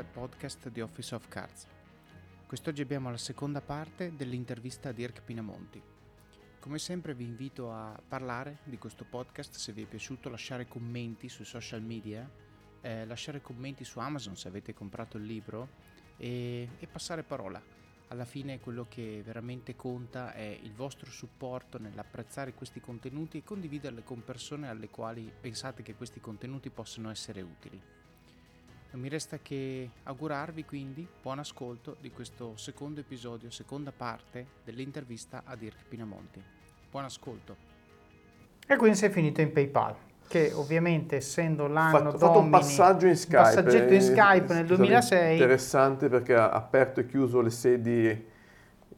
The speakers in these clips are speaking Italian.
al podcast di Office of Cards. Quest'oggi abbiamo la seconda parte dell'intervista a Dirk Pinamonti. Come sempre vi invito a parlare di questo podcast se vi è piaciuto, lasciare commenti sui social media, eh, lasciare commenti su Amazon se avete comprato il libro e, e passare parola. Alla fine quello che veramente conta è il vostro supporto nell'apprezzare questi contenuti e condividerli con persone alle quali pensate che questi contenuti possano essere utili. Non mi resta che augurarvi quindi buon ascolto di questo secondo episodio, seconda parte dell'intervista a Dirk Pinamonti. Buon ascolto. E quindi sei finito in PayPal, che ovviamente essendo l'anno Ho fatto un passaggio in Skype. Un passaggetto in Skype nel 2006. Interessante perché ha aperto e chiuso le sedi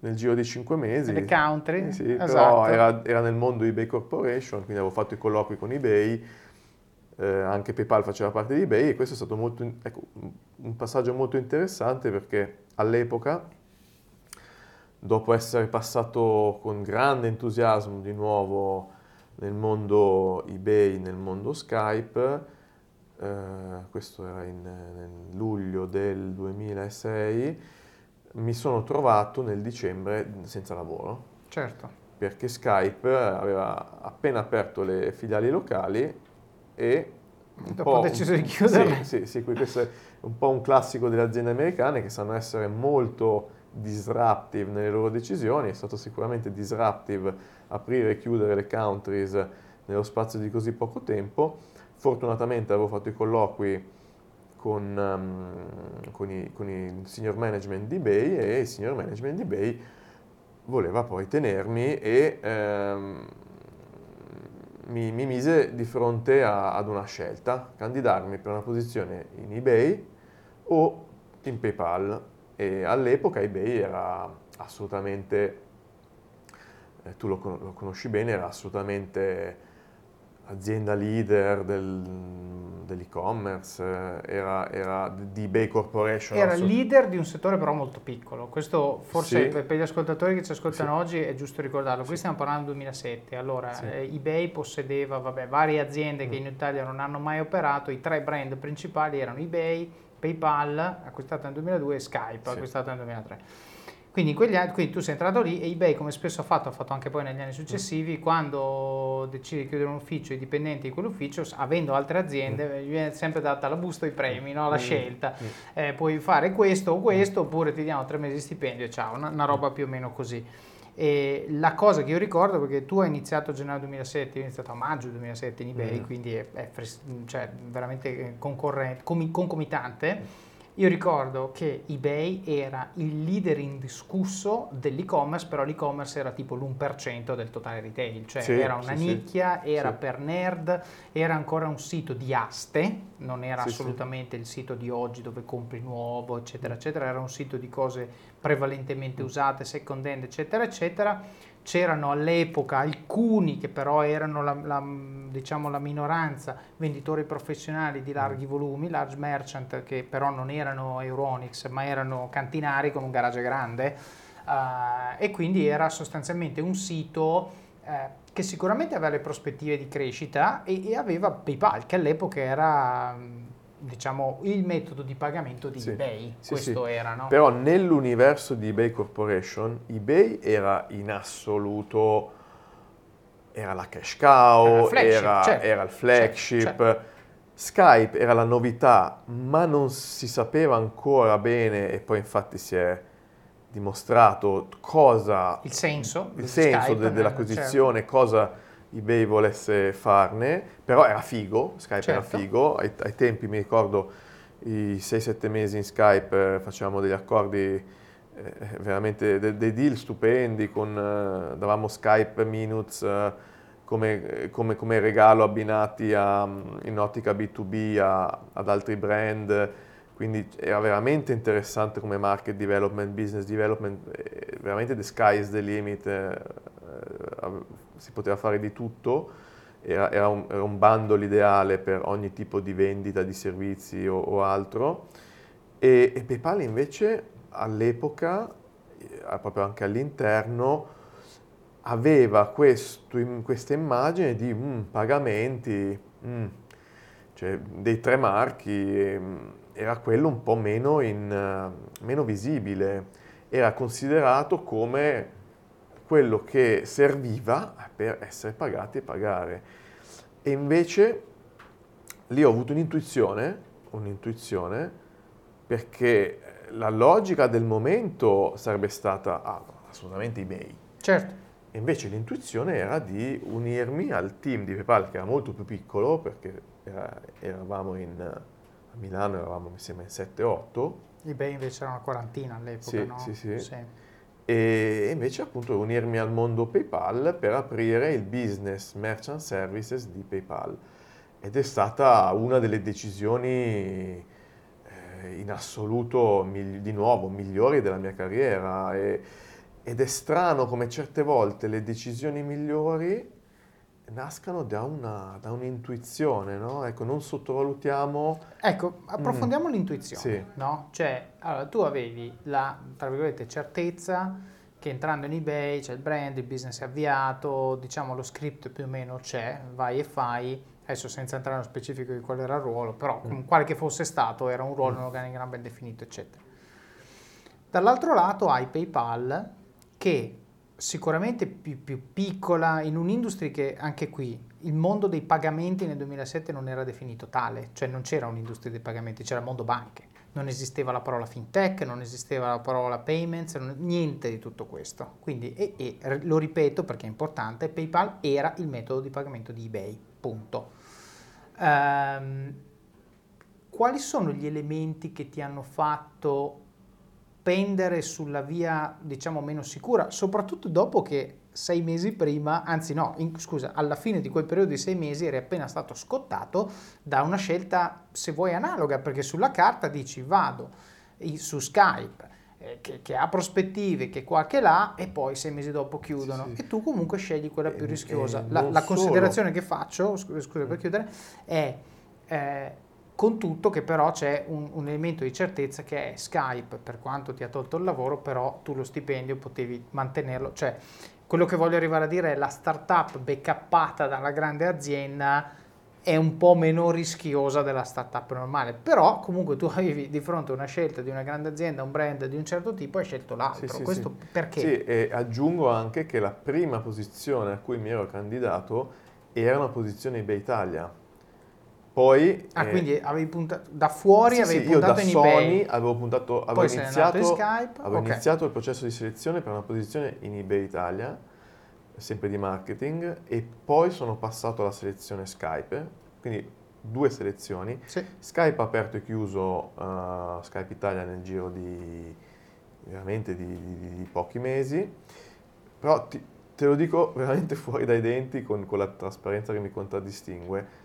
nel giro di cinque mesi. Le country, eh sì, esatto. Però era, era nel mondo eBay Corporation, quindi avevo fatto i colloqui con eBay eh, anche PayPal faceva parte di eBay e questo è stato molto, ecco, un passaggio molto interessante perché all'epoca, dopo essere passato con grande entusiasmo di nuovo nel mondo eBay, nel mondo Skype, eh, questo era in, in luglio del 2006, mi sono trovato nel dicembre senza lavoro. Certo. Perché Skype aveva appena aperto le filiali locali e Dopo po', ho deciso di chiudere. Sì, sì, sì, questo è un po' un classico delle aziende americane che sanno essere molto disruptive nelle loro decisioni, è stato sicuramente disruptive aprire e chiudere le countries nello spazio di così poco tempo. Fortunatamente avevo fatto i colloqui con, um, con, i, con il senior management di eBay e il senior management di eBay voleva poi tenermi e um, mi, mi, mise di fronte a, ad una scelta, candidarmi per una posizione in eBay o in PayPal. E all'epoca eBay era assolutamente, eh, tu lo, lo conosci bene, era assolutamente azienda leader del, dell'e-commerce, era, era, di eBay Corporation. Era assolut- leader di un settore però molto piccolo, questo forse sì. per gli ascoltatori che ci ascoltano sì. oggi è giusto ricordarlo, qui stiamo parlando del 2007, allora sì. eh, eBay possedeva vabbè, varie aziende mm. che in Italia non hanno mai operato, i tre brand principali erano eBay, PayPal, acquistato nel 2002 e Skype, acquistato nel 2003. Quindi, anni, quindi, tu sei entrato lì e eBay, come spesso ha fatto, ha fatto anche poi negli anni successivi, mm. quando decide di chiudere un ufficio, i dipendenti di quell'ufficio, avendo altre aziende, mm. viene sempre data la busta, i premi, no? la mm. scelta. Mm. Eh, puoi fare questo o questo, oppure ti diamo tre mesi di stipendio e ciao, una, una roba più o meno così. E la cosa che io ricordo, perché tu hai iniziato a gennaio 2007, io ho iniziato a maggio 2007 in eBay, mm. quindi è, è fres- cioè, veramente concorrente, com- concomitante io ricordo che eBay era il leader indiscusso dell'e-commerce, però l'e-commerce era tipo l'1% del totale retail, cioè sì, era una sì, nicchia, sì. era per nerd, era ancora un sito di aste, non era assolutamente il sito di oggi dove compri nuovo, eccetera, eccetera, era un sito di cose prevalentemente usate, second hand, eccetera, eccetera c'erano all'epoca alcuni che però erano la, la, diciamo la, minoranza, venditori professionali di larghi volumi, large merchant, che però non erano Euronics, ma erano cantinari con un garage grande. Uh, e quindi era sostanzialmente un sito uh, che sicuramente aveva le prospettive di crescita e, e aveva PayPal, che all'epoca era diciamo, il metodo di pagamento di sì, eBay, sì, questo sì. era, no? Però nell'universo di eBay Corporation, eBay era in assoluto, era la cash cow, era, era, certo. era il flagship, certo, certo. Skype era la novità, ma non si sapeva ancora bene e poi infatti si è dimostrato cosa... Il senso. Il senso Skype, de, dell'acquisizione, certo. cosa eBay volesse farne, però era figo, Skype certo. era figo, ai, ai, tempi mi ricordo i 6-7 mesi in Skype eh, facevamo degli accordi eh, veramente de, dei deal stupendi, con, eh, davamo Skype Minutes eh, come, come, come, regalo abbinati a, in ottica B2B a, ad altri brand, quindi era veramente interessante come market development, business development, eh, veramente the sky is the limit eh, si poteva fare di tutto, era, era, un, era, un, bundle ideale per ogni tipo di vendita di servizi o, o altro. E, e, PayPal invece all'epoca, eh, proprio anche all'interno, aveva questo, questa immagine di mm, pagamenti, mm, cioè dei tre marchi, ehm, era quello un po' meno, in, meno visibile, era considerato come quello che serviva per essere pagati e pagare. E invece lì ho avuto un'intuizione, un'intuizione perché la logica del momento sarebbe stata ah, assolutamente eBay. Certo. E invece l'intuizione era di unirmi al team di PayPal che era molto più piccolo perché era, eravamo in, a Milano, eravamo mi sembra in 7-8. eBay invece era una quarantina all'epoca, sì, no? Sì, sì. sì. E invece appunto unirmi al mondo PayPal per aprire il business merchant services di PayPal. Ed è stata una delle decisioni eh, in assoluto, di nuovo, migliori della mia carriera. E, ed è strano come certe volte le decisioni migliori nascano da, una, da un'intuizione, no? Ecco, non sottovalutiamo... Ecco, approfondiamo mm. l'intuizione, sì. no? Cioè, allora, tu avevi la, tra virgolette, certezza che entrando in eBay c'è il brand, il business è avviato, diciamo lo script più o meno c'è, vai e fai, adesso senza entrare nello specifico di qual era il ruolo, però mm. quale che fosse stato era un ruolo, mm. un organigramma ben definito, eccetera. Dall'altro lato hai PayPal che sicuramente più, più, piccola, in un'industria che anche qui il mondo dei pagamenti nel 2007 non era definito tale, cioè non c'era un'industria dei pagamenti, c'era il mondo banche, non esisteva la parola fintech, non esisteva la parola payments, non, niente di tutto questo. Quindi, e, e, lo ripeto perché è importante, PayPal era il metodo di pagamento di eBay, punto. Um, quali sono gli elementi che ti hanno fatto pendere sulla via, diciamo, meno sicura, soprattutto dopo che sei mesi prima, anzi no, in, scusa, alla fine di quel periodo di sei mesi eri appena stato scottato da una scelta, se vuoi, analoga, perché sulla carta dici vado su Skype, eh, che, che, ha prospettive, che qua, che là, e poi sei mesi dopo chiudono. Sì, sì. E tu comunque scegli quella più rischiosa. la, la considerazione che faccio, scusa, scusa per mm. chiudere, è... Eh, con tutto che però c'è un, un, elemento di certezza che è Skype, per quanto ti ha tolto il lavoro, però tu lo stipendio potevi mantenerlo, cioè quello che voglio arrivare a dire è la startup backuppata dalla grande azienda è un po' meno rischiosa della startup normale, però comunque tu avevi di fronte una scelta di una grande azienda, un brand di un certo tipo e hai scelto l'altro. Sì, sì, Questo sì. perché? Sì, e aggiungo anche che la prima posizione a cui mi ero candidato era una posizione eBay Italia poi, ah, eh, quindi avevi puntato da fuori, sì, avevi sì, puntato in Sony eBay. avevo puntato, avevo, iniziato, in avevo okay. iniziato il processo di selezione per una posizione in eBay Italia, sempre di marketing, e poi sono passato alla selezione Skype, quindi due selezioni. Sì. Skype aperto e chiuso uh, Skype Italia nel giro di veramente di, di, di pochi mesi, però ti, te lo dico veramente fuori dai denti con, con la trasparenza che mi contraddistingue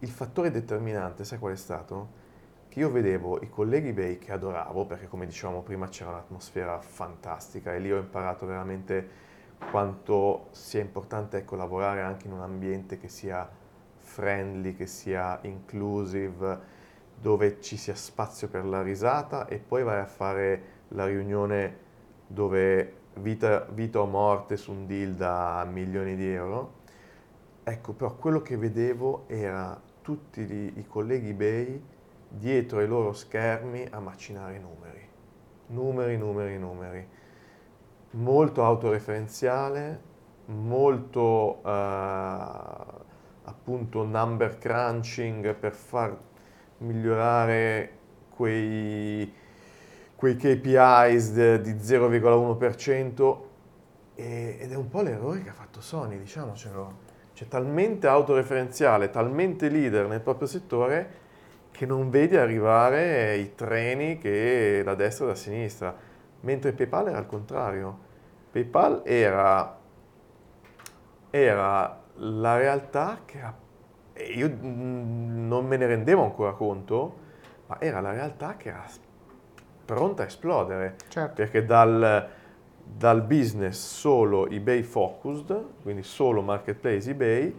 il fattore determinante, sai qual è stato? Che io vedevo i colleghi Bay che adoravo, perché come dicevamo prima c'era un'atmosfera fantastica e lì ho imparato veramente quanto sia importante ecco, lavorare anche in un ambiente che sia friendly, che sia inclusive, dove ci sia spazio per la risata e poi vai a fare la riunione dove vita, vita o morte su un deal da milioni di euro. Ecco, però quello che vedevo era tutti i, i colleghi eBay dietro ai loro schermi a macinare numeri. Numeri, numeri, numeri. Molto autoreferenziale, molto uh, appunto number crunching per far migliorare quei, quei KPIs de, di 0,1% e, ed è un po' l'errore che ha fatto Sony, diciamocelo cioè talmente autoreferenziale, talmente leader nel proprio settore che non vedi arrivare i treni che da destra e da sinistra, mentre PayPal era al contrario. PayPal era, era la realtà che era, io non me ne rendevo ancora conto, ma era la realtà che era pronta a esplodere. Certo. Perché dal, dal business solo eBay focused, quindi solo marketplace eBay,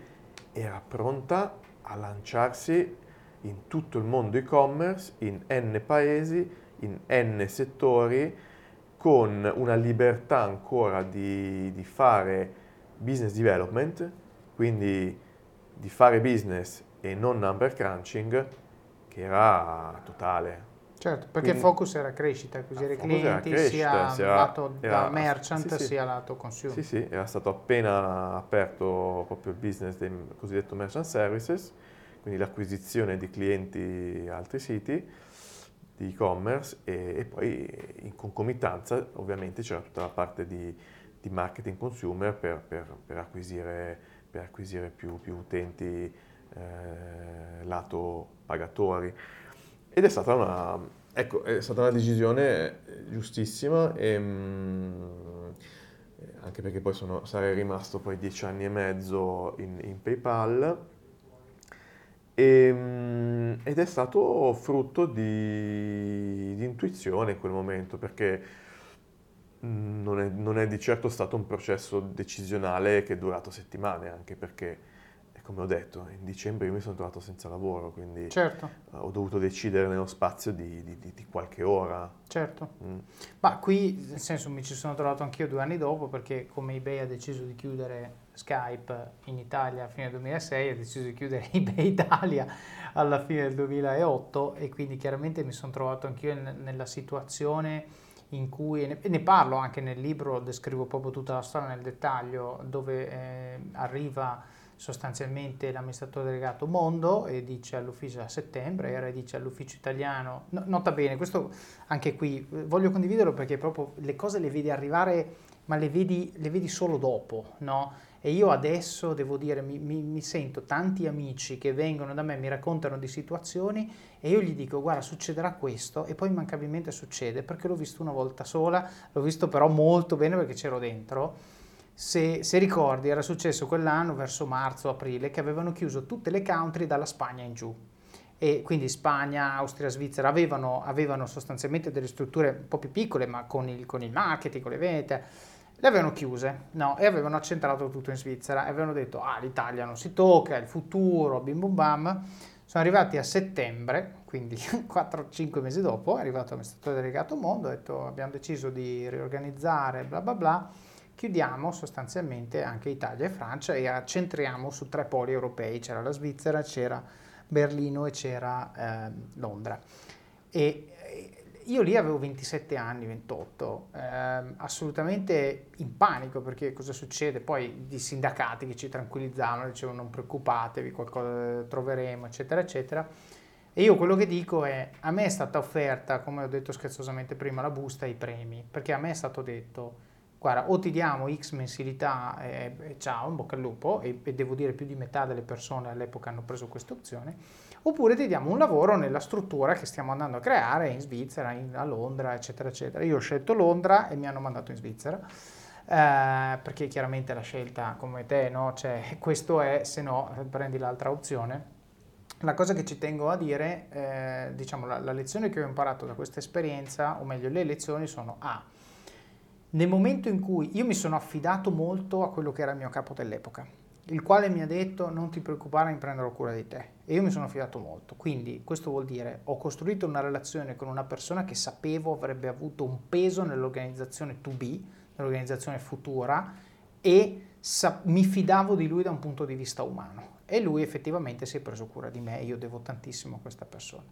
era pronta a lanciarsi in tutto il mondo e-commerce, in N paesi, in N settori, con una libertà ancora di, di fare business development, quindi di fare business e non number crunching che era totale. Certo, perché Quindi, il focus era crescita, acquisire clienti crescita, sia era, lato era, da merchant sì, sì, sia lato consumer. Sì, sì, era stato appena aperto proprio il business del cosiddetto merchant services, quindi l'acquisizione di clienti altri siti di e-commerce e, e, poi in concomitanza ovviamente c'era tutta la parte di, di marketing consumer per, per, per, acquisire, per acquisire più, più utenti eh, lato pagatori. Ed è stata una, ecco, è stata una decisione giustissima, e, mh, mm, anche perché poi sono, sarei rimasto poi dieci anni e mezzo in, in PayPal, e, ehm, ed è stato frutto di, di, intuizione in quel momento, perché mm, non è, non è di certo stato un processo decisionale che è durato settimane, anche perché come ho detto, in dicembre io mi sono trovato senza lavoro, quindi certo. Eh, ho dovuto decidere nello spazio di, di, di qualche ora. Certo, mm. ma qui nel senso mi ci sono trovato anch'io due anni dopo perché come eBay ha deciso di chiudere Skype in Italia a fine 2006, ha deciso di chiudere eBay Italia alla fine del 2008 e quindi chiaramente mi sono trovato anch'io in, nella situazione in cui, e ne parlo anche nel libro, descrivo proprio tutta la storia nel dettaglio, dove eh, arriva sostanzialmente l'amministratore delegato Mondo e dice all'ufficio a settembre, era dice all'ufficio italiano, no, nota bene, questo anche qui voglio condividerlo perché proprio le cose le vedi arrivare, ma le vedi, le vedi solo dopo, no? E io adesso devo dire, mi, mi, mi, sento tanti amici che vengono da me, mi raccontano di situazioni e io gli dico guarda succederà questo e poi immancabilmente succede perché l'ho visto una volta sola, l'ho visto però molto bene perché c'ero dentro se, se, ricordi, era successo quell'anno, verso marzo-aprile, che avevano chiuso tutte le country dalla Spagna in giù. E quindi Spagna, Austria, Svizzera avevano, avevano sostanzialmente delle strutture un po' più piccole, ma con il, con il marketing, con le vendite, le avevano chiuse no? e avevano accentrato tutto in Svizzera e avevano detto ah l'Italia non si tocca, è il futuro, bim bum bam. Sono arrivati a settembre, quindi 4-5 mesi dopo, è arrivato l'amministratore delegato Mondo, ha detto abbiamo deciso di riorganizzare, bla bla bla chiudiamo sostanzialmente anche Italia e Francia e accentriamo su tre poli europei, c'era la Svizzera, c'era Berlino e c'era eh, Londra. E io lì avevo 27 anni, 28, eh, assolutamente in panico perché cosa succede? Poi i sindacati che ci tranquillizzavano, dicevano non preoccupatevi, qualcosa troveremo, eccetera, eccetera. E io quello che dico è, a me è stata offerta, come ho detto scherzosamente prima, la busta e i premi, perché a me è stato detto guarda, o ti diamo X mensilità e, e ciao, in bocca al lupo, e, e, devo dire più di metà delle persone all'epoca hanno preso questa opzione, oppure ti diamo un lavoro nella struttura che stiamo andando a creare in Svizzera, in, a Londra, eccetera, eccetera. Io ho scelto Londra e mi hanno mandato in Svizzera. Eh, perché chiaramente la scelta come te, no? Cioè, questo è, se no prendi l'altra opzione. La cosa che ci tengo a dire, eh, diciamo, la, la lezione che ho imparato da questa esperienza, o meglio le lezioni sono A, nel momento in cui io mi sono affidato molto a quello che era il mio capo dell'epoca, il quale mi ha detto non ti preoccupare, mi prenderò cura di te. E io mi sono affidato molto. Quindi questo vuol dire ho costruito una relazione con una persona che sapevo avrebbe avuto un peso nell'organizzazione 2B, nell'organizzazione futura, e sa- mi fidavo di lui da un punto di vista umano. E lui effettivamente si è preso cura di me io devo tantissimo a questa persona.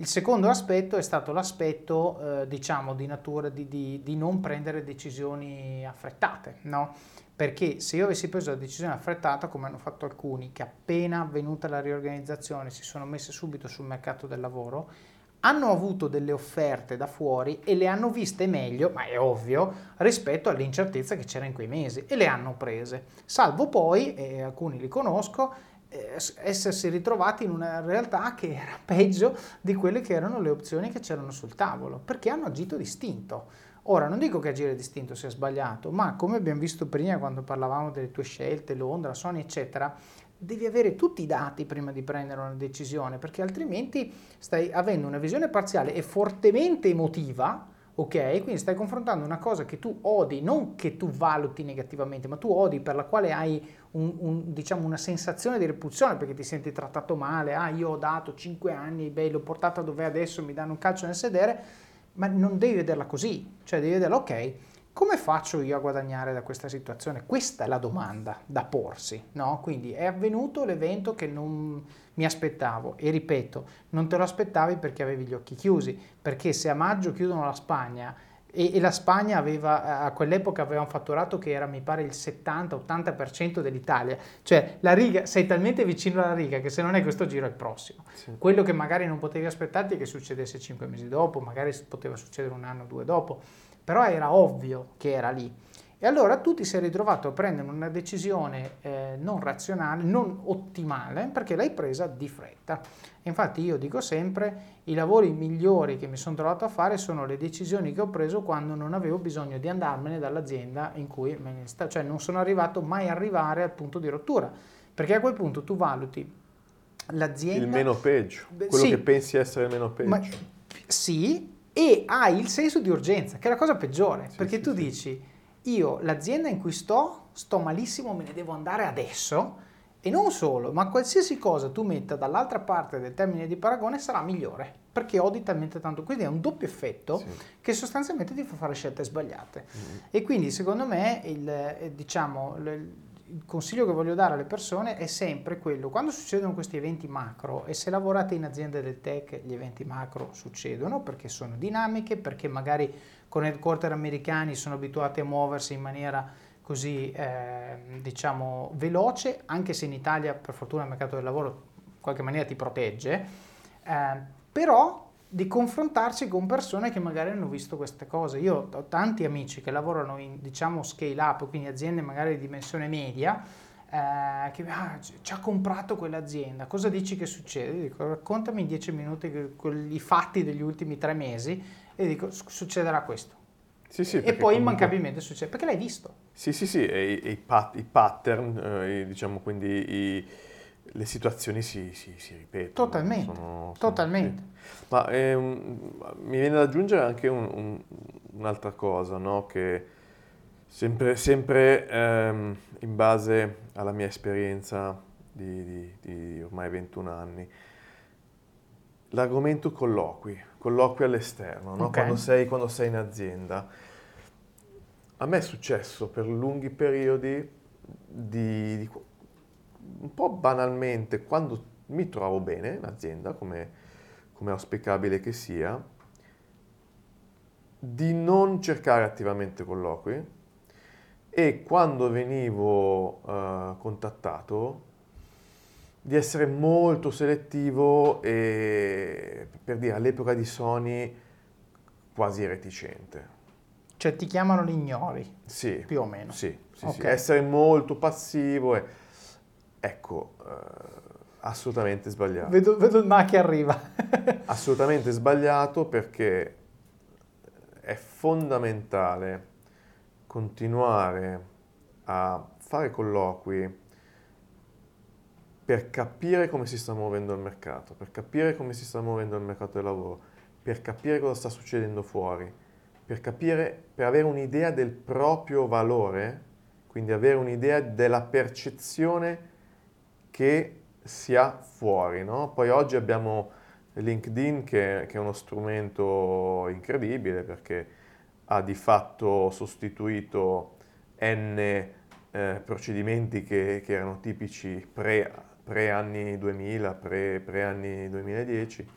Il secondo aspetto è stato l'aspetto, eh, diciamo, di natura di, di, di, non prendere decisioni affrettate, no? Perché se io avessi preso la decisione affrettata, come hanno fatto alcuni, che appena avvenuta la riorganizzazione si sono messe subito sul mercato del lavoro, hanno avuto delle offerte da fuori e le hanno viste meglio, ma è ovvio, rispetto all'incertezza che c'era in quei mesi e le hanno prese. Salvo poi, e alcuni li conosco, essersi ritrovati in una realtà che era peggio di quelle che erano le opzioni che c'erano sul tavolo, perché hanno agito distinto. Ora, non dico che agire distinto sia sbagliato, ma come abbiamo visto prima quando parlavamo delle tue scelte, Londra, Sony, eccetera, devi avere tutti i dati prima di prendere una decisione, perché altrimenti stai avendo una visione parziale e fortemente emotiva ok? Quindi stai confrontando una cosa che tu odi, non che tu valuti negativamente, ma tu odi per la quale hai un, un, diciamo una sensazione di repulsione perché ti senti trattato male, ah io ho dato 5 anni, beh l'ho portata dove adesso mi danno un calcio nel sedere, ma non devi vederla così, cioè devi vederla ok, come faccio io a guadagnare da questa situazione? Questa è la domanda da porsi, no? Quindi è avvenuto l'evento che non mi aspettavo e ripeto, non te lo aspettavi perché avevi gli occhi chiusi, perché se a maggio chiudono la Spagna e, e la Spagna aveva, a quell'epoca aveva un fatturato che era mi pare il 70-80% dell'Italia, cioè la riga, sei talmente vicino alla riga che se non è questo giro è il prossimo. Sì. Quello che magari non potevi aspettarti è che succedesse 5 mesi dopo, magari poteva succedere un anno o due dopo, però era ovvio che era lì. E allora tu ti sei ritrovato a prendere una decisione eh, non razionale, non ottimale, perché l'hai presa di fretta. Infatti io dico sempre, i lavori migliori che mi sono trovato a fare sono le decisioni che ho preso quando non avevo bisogno di andarmene dall'azienda in cui me ne sta, cioè non sono arrivato mai arrivare al punto di rottura, perché a quel punto tu valuti l'azienda... Il meno peggio, quello sì, che pensi essere il meno peggio. Ma, sì, e hai il senso di urgenza, che è la cosa peggiore, sì, perché sì, tu dici io l'azienda in cui sto, sto malissimo, me ne devo andare adesso e non solo, ma qualsiasi cosa tu metta dall'altra parte del termine di paragone sarà migliore perché odi talmente tanto. Quindi è un doppio effetto sì. che sostanzialmente ti fa fare scelte sbagliate. Mm-hmm. E quindi secondo me il, eh, diciamo, il consiglio che voglio dare alle persone è sempre quello, quando succedono questi eventi macro e se lavorate in aziende del tech gli eventi macro succedono perché sono dinamiche, perché magari con headquarter americani sono abituati a muoversi in maniera così eh, diciamo veloce, anche se in Italia per fortuna il mercato del lavoro in qualche maniera ti protegge, eh, però di confrontarsi con persone che magari hanno visto queste cose. Io ho tanti amici che lavorano in diciamo scale up, quindi aziende magari di dimensione media, eh, che ah, ci ha comprato quell'azienda, cosa dici che succede? Dico raccontami in dieci minuti i fatti degli ultimi tre mesi e dico succederà questo. Sì, sì, e poi immancabilmente succede, perché l'hai visto. Sì, sì, sì, e, i, i, pat, i pattern, eh, diciamo quindi i, le situazioni si, si, si ripetono. Totalmente, sono, sono, totalmente. Sì. Ma eh, mi viene da aggiungere anche un, un, un'altra cosa, no? che sempre, sempre ehm, in base alla mia esperienza di, di, di ormai 21 anni, l'argomento colloqui colloqui all'esterno, no? okay. quando, sei, quando, sei, in azienda. A me è successo per lunghi periodi di, di, un po' banalmente, quando mi trovo bene in azienda, come, come auspicabile che sia, di non cercare attivamente colloqui e quando venivo uh, contattato di essere molto selettivo e per dire all'epoca di Sony quasi reticente. Cioè ti chiamano l'ignori? Sì. Più o meno? Sì, sì, okay. sì. essere molto passivo e ecco, eh, assolutamente sbagliato. Vedo, vedo il ma che arriva. assolutamente sbagliato perché è fondamentale continuare a fare colloqui per capire come si sta muovendo il mercato, per capire come si sta muovendo il mercato del lavoro, per capire cosa sta succedendo fuori, per capire, per avere un'idea del proprio valore, quindi avere un'idea della percezione che si ha fuori. No? Poi oggi abbiamo LinkedIn che, che, è uno strumento incredibile perché ha di fatto sostituito n eh, procedimenti che, che erano tipici pre pre-anni 2000, pre, pre-anni 2010.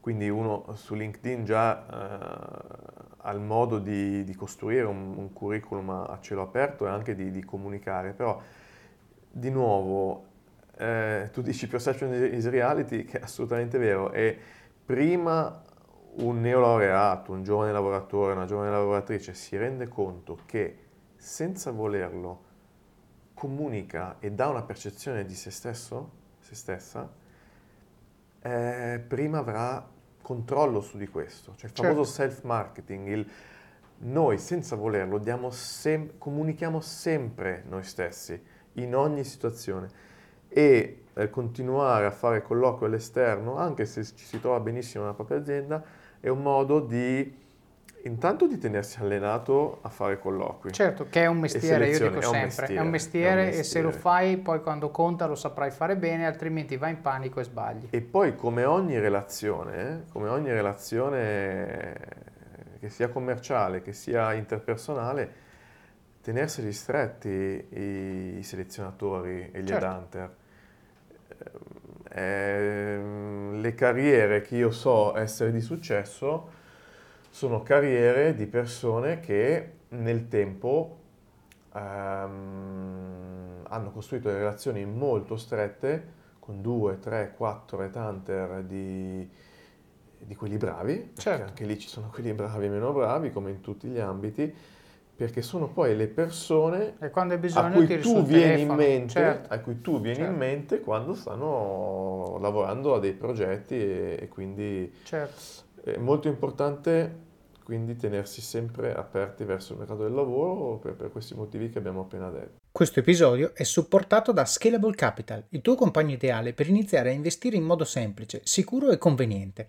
Quindi uno su LinkedIn già eh, ha il modo di, di costruire un, un, curriculum a cielo aperto e anche di, di comunicare, però di nuovo eh, tu dici perception is reality, che è assolutamente vero, e prima un neolaureato, un giovane lavoratore, una giovane lavoratrice si rende conto che senza volerlo comunica e dà una percezione di se stesso, se stessa, eh, prima avrà controllo su di questo. Cioè il famoso certo. self-marketing, il noi senza volerlo sem- comunichiamo sempre noi stessi, in ogni situazione. E eh, continuare a fare colloquio all'esterno, anche se ci si trova benissimo nella propria azienda, è un modo di intanto di tenersi allenato a fare colloqui. Certo, che è un mestiere, io dico sempre, è un mestiere, è un mestiere, è un mestiere e se lo fai poi quando conta lo saprai fare bene, altrimenti vai in panico e sbagli. E poi come ogni relazione, come ogni relazione che sia commerciale, che sia interpersonale, tenerseli stretti i, selezionatori e gli certo. headhunter. Eh, le carriere che io so essere di successo sono carriere di persone che nel tempo ehm, hanno costruito relazioni molto strette con due, tre, quattro headhunter di, di quelli bravi, certo. anche lì ci sono quelli bravi e meno bravi, come in tutti gli ambiti, perché sono poi le persone a cui tu vieni in mente, certo. a cui tu vieni certo. in mente quando stanno lavorando a dei progetti e, e quindi certo. è molto importante quindi tenersi sempre aperti verso il mercato del lavoro per, per questi motivi che abbiamo appena detto. Questo episodio è supportato da Scalable Capital, il tuo compagno ideale per iniziare a investire in modo semplice, sicuro e conveniente.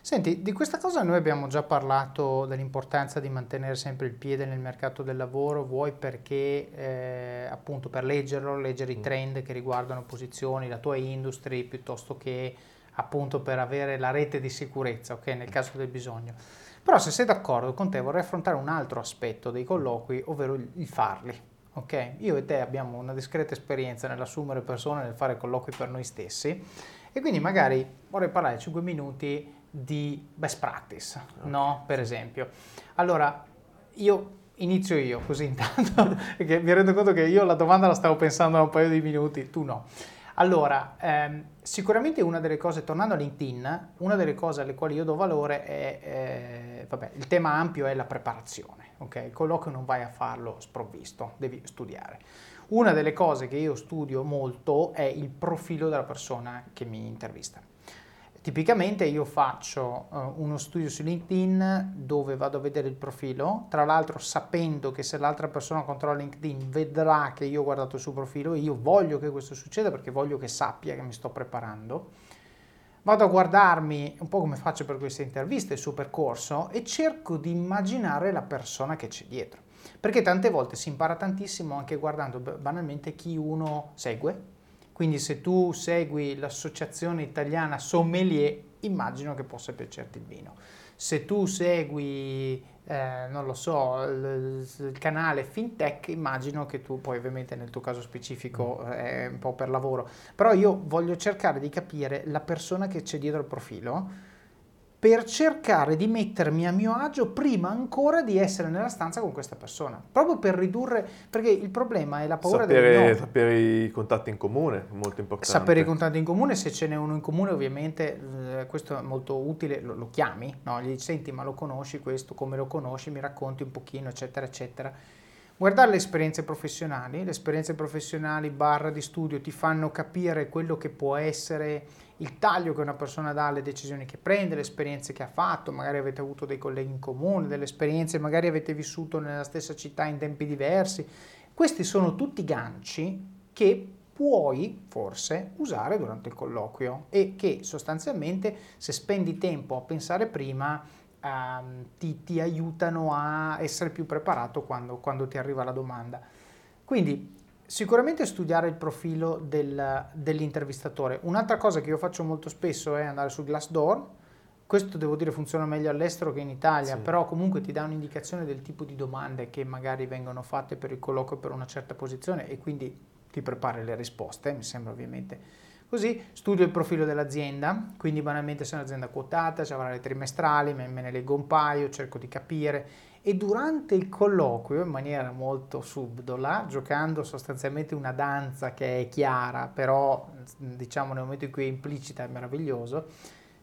Senti, di questa cosa noi abbiamo già parlato dell'importanza di mantenere sempre il piede nel mercato del lavoro, vuoi perché eh, appunto per leggerlo, leggere i mm. trend che riguardano posizioni, la tua industry, piuttosto che appunto per avere la rete di sicurezza, ok, nel caso del bisogno. Però se sei d'accordo con te vorrei affrontare un altro aspetto dei colloqui, ovvero il farli. Ok, io e te abbiamo una discreta esperienza nell'assumere persone, nel fare colloqui per noi stessi e quindi magari vorrei parlare 5 minuti di best practice, okay. no? Per esempio. Allora, io inizio io così intanto, perché mi rendo conto che io la domanda la stavo pensando da un paio di minuti, tu no. Allora, ehm, sicuramente una delle cose, tornando a LinkedIn, una delle cose alle quali io do valore è, eh, vabbè, il tema ampio è la preparazione, ok? Il colloquio non vai a farlo sprovvisto, devi studiare. Una delle cose che io studio molto è il profilo della persona che mi intervista. Tipicamente io faccio uh, uno studio su LinkedIn dove vado a vedere il profilo, tra l'altro sapendo che se l'altra persona controlla LinkedIn vedrà che io ho guardato il suo profilo e io voglio che questo succeda perché voglio che sappia che mi sto preparando. Vado a guardarmi un po' come faccio per queste interviste, il suo percorso e cerco di immaginare la persona che c'è dietro. Perché tante volte si impara tantissimo anche guardando banalmente chi uno segue, quindi se tu segui l'associazione italiana sommelier, immagino che possa piacerti il vino. Se tu segui, eh, non lo so, il, il, canale FinTech, immagino che tu, poi ovviamente nel tuo caso specifico mm. è un po' per lavoro, però io voglio cercare di capire la persona che c'è dietro il profilo per cercare di mettermi a mio agio prima ancora di essere nella stanza con questa persona, proprio per ridurre, perché il problema è la paura sapere, del Sapere i contatti in comune, molto importante. Sapere i contatti in comune, se ce n'è uno in comune ovviamente eh, questo è molto utile, lo, lo chiami, no? gli dici senti ma lo conosci questo, come lo conosci, mi racconti un pochino eccetera eccetera. Guardare le esperienze professionali, le esperienze professionali barra di studio ti fanno capire quello che può essere il taglio che una persona dà alle decisioni che prende, le esperienze che ha fatto, magari avete avuto dei colleghi in comune, delle esperienze, magari avete vissuto nella stessa città in tempi diversi. Questi sono tutti ganci che puoi forse usare durante il colloquio e che sostanzialmente se spendi tempo a pensare prima ehm, ti, ti, aiutano a essere più preparato quando, quando ti arriva la domanda. Quindi Sicuramente studiare il profilo del, dell'intervistatore. Un'altra cosa che io faccio molto spesso è andare su Glassdoor. Questo devo dire funziona meglio all'estero che in Italia, sì. però comunque ti dà un'indicazione del tipo di domande che magari vengono fatte per il colloquio per una certa posizione e quindi ti prepari le risposte, mi sembra ovviamente così, studio il profilo dell'azienda, quindi banalmente se è un'azienda quotata, ci avrà le trimestrali, me, me ne leggo un paio, cerco di capire e durante il colloquio, in maniera molto subdola, giocando sostanzialmente una danza che è chiara, però diciamo nel momento in cui è implicita è meraviglioso,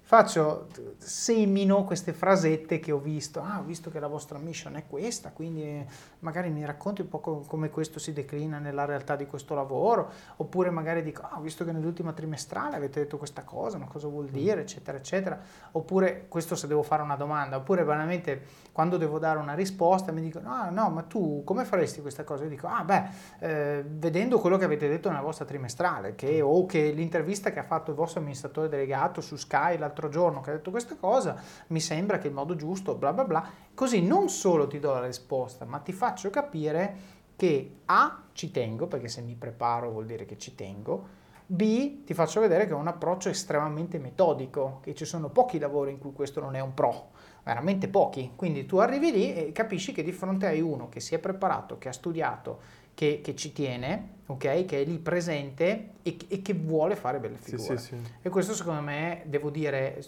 faccio, semino queste frasette che ho visto, ah ho visto che la vostra mission è questa, quindi magari mi racconti un po' come questo si declina nella realtà di questo lavoro, oppure magari dico, ah ho visto che nell'ultima trimestrale avete detto questa cosa, ma cosa vuol dire, eccetera, eccetera, oppure questo se devo fare una domanda, oppure banalmente quando devo dare una risposta mi dicono, ah no, ma tu come faresti questa cosa? Io dico, ah beh, eh, vedendo quello che avete detto nella vostra trimestrale, che, o che l'intervista che ha fatto il vostro amministratore delegato su Sky l'altro l'altro giorno che ha detto questa cosa, mi sembra che il modo giusto, bla bla bla, così non solo ti do la risposta, ma ti faccio capire che A, ci tengo, perché se mi preparo vuol dire che ci tengo, B, ti faccio vedere che è un approccio estremamente metodico, che ci sono pochi lavori in cui questo non è un pro, veramente pochi. Quindi tu arrivi lì e capisci che di fronte hai uno che si è preparato, che ha studiato, che, che, ci tiene, okay? che è lì presente e, e, che vuole fare belle figure. Sì, sì, sì. E questo secondo me, devo dire,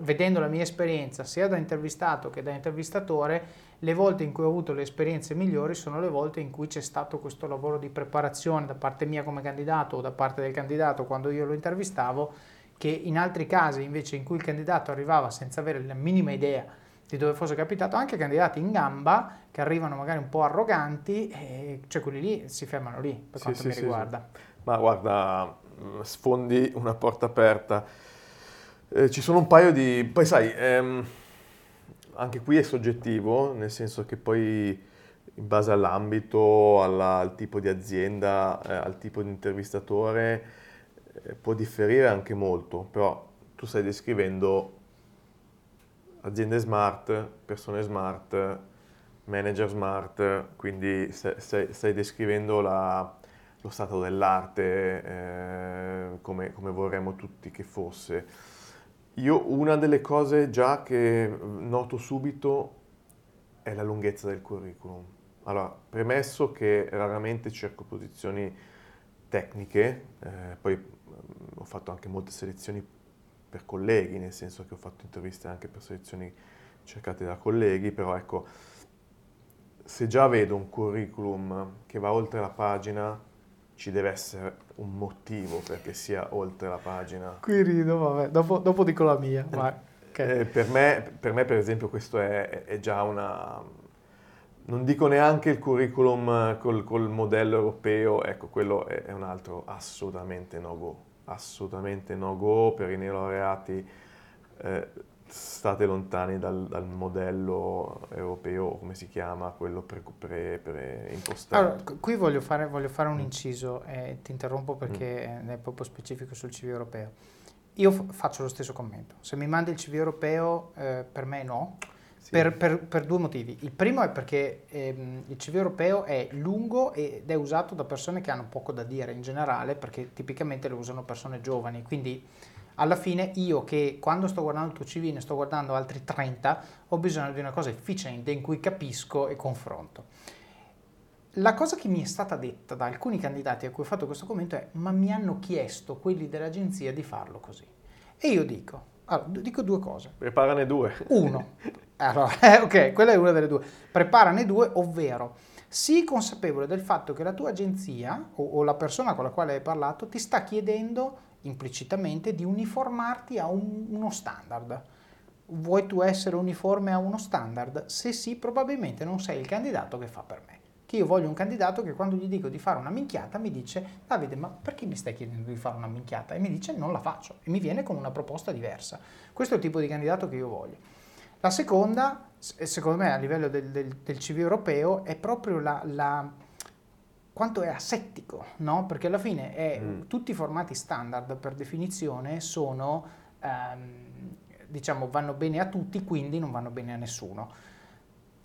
vedendo la mia esperienza sia da intervistato che da intervistatore, le volte in cui ho avuto le esperienze migliori sono le volte in cui c'è stato questo lavoro di preparazione da parte mia come candidato o da parte del candidato quando io lo intervistavo, che in altri casi invece in cui il candidato arrivava senza avere la minima idea di dove fosse capitato, anche candidati in gamba che arrivano magari un po' arroganti, e cioè quelli lì si fermano lì per quanto sì, mi sì, riguarda. Sì, Ma guarda, mm, sfondi una porta aperta. Eh, ci sono un paio di... Poi sai, ehm, anche qui è soggettivo, nel senso che poi in base all'ambito, alla, al tipo di azienda, eh, al tipo di intervistatore, eh, può differire anche molto, però tu stai descrivendo aziende smart, persone smart, manager smart, quindi stai, stai descrivendo la, lo stato dell'arte eh, come, come, vorremmo tutti che fosse. Io una delle cose già che noto subito è la lunghezza del curriculum. Allora, premesso che raramente cerco posizioni tecniche, eh, poi ho fatto anche molte selezioni per colleghi, nel senso che ho fatto interviste anche per selezioni cercate da colleghi, però ecco, se già vedo un curriculum che va oltre la pagina, ci deve essere un motivo perché sia oltre la pagina. Qui rido, vabbè, dopo, dopo dico la mia. Eh, okay. eh, per, me, per, me, per esempio, questo è, è, già una... Non dico neanche il curriculum col, col modello europeo, ecco, quello è, è un altro assolutamente no go assolutamente no go per i neolaureati. Eh, state lontani dal, dal, modello europeo, come si chiama, quello pre, pre, pre impostato. Allora, qui voglio fare, voglio fare un mm. inciso e ti interrompo perché mm. è proprio specifico sul CV europeo. Io f- faccio lo stesso commento. Se mi mandi il CV europeo, eh, per me no, sì. Per, per, per, due motivi. Il primo è perché ehm, il CV europeo è lungo ed è usato da persone che hanno poco da dire in generale, perché tipicamente lo usano persone giovani. Quindi alla fine io che quando sto guardando il tuo CV ne sto guardando altri 30, ho bisogno di una cosa efficiente in cui capisco e confronto. La cosa che mi è stata detta da alcuni candidati a cui ho fatto questo commento è ma mi hanno chiesto quelli dell'agenzia di farlo così. E io dico, allora, dico due cose. Preparane due. Uno, allora, eh, ok, quella è una delle due. Preparane due, ovvero sii consapevole del fatto che la tua agenzia o, o, la persona con la quale hai parlato ti sta chiedendo implicitamente di uniformarti a un, uno standard. Vuoi tu essere uniforme a uno standard? Se sì, probabilmente non sei il candidato che fa per me. Che io voglio un candidato che quando gli dico di fare una minchiata mi dice Davide, ma perché mi stai chiedendo di fare una minchiata? E mi dice non la faccio e mi viene con una proposta diversa. Questo è il tipo di candidato che io voglio. La seconda, secondo me a livello del, del, del CV europeo, è proprio la, la, quanto è asettico, no? Perché alla fine è, mm. tutti i formati standard per definizione sono, ehm, diciamo, vanno bene a tutti, quindi non vanno bene a nessuno.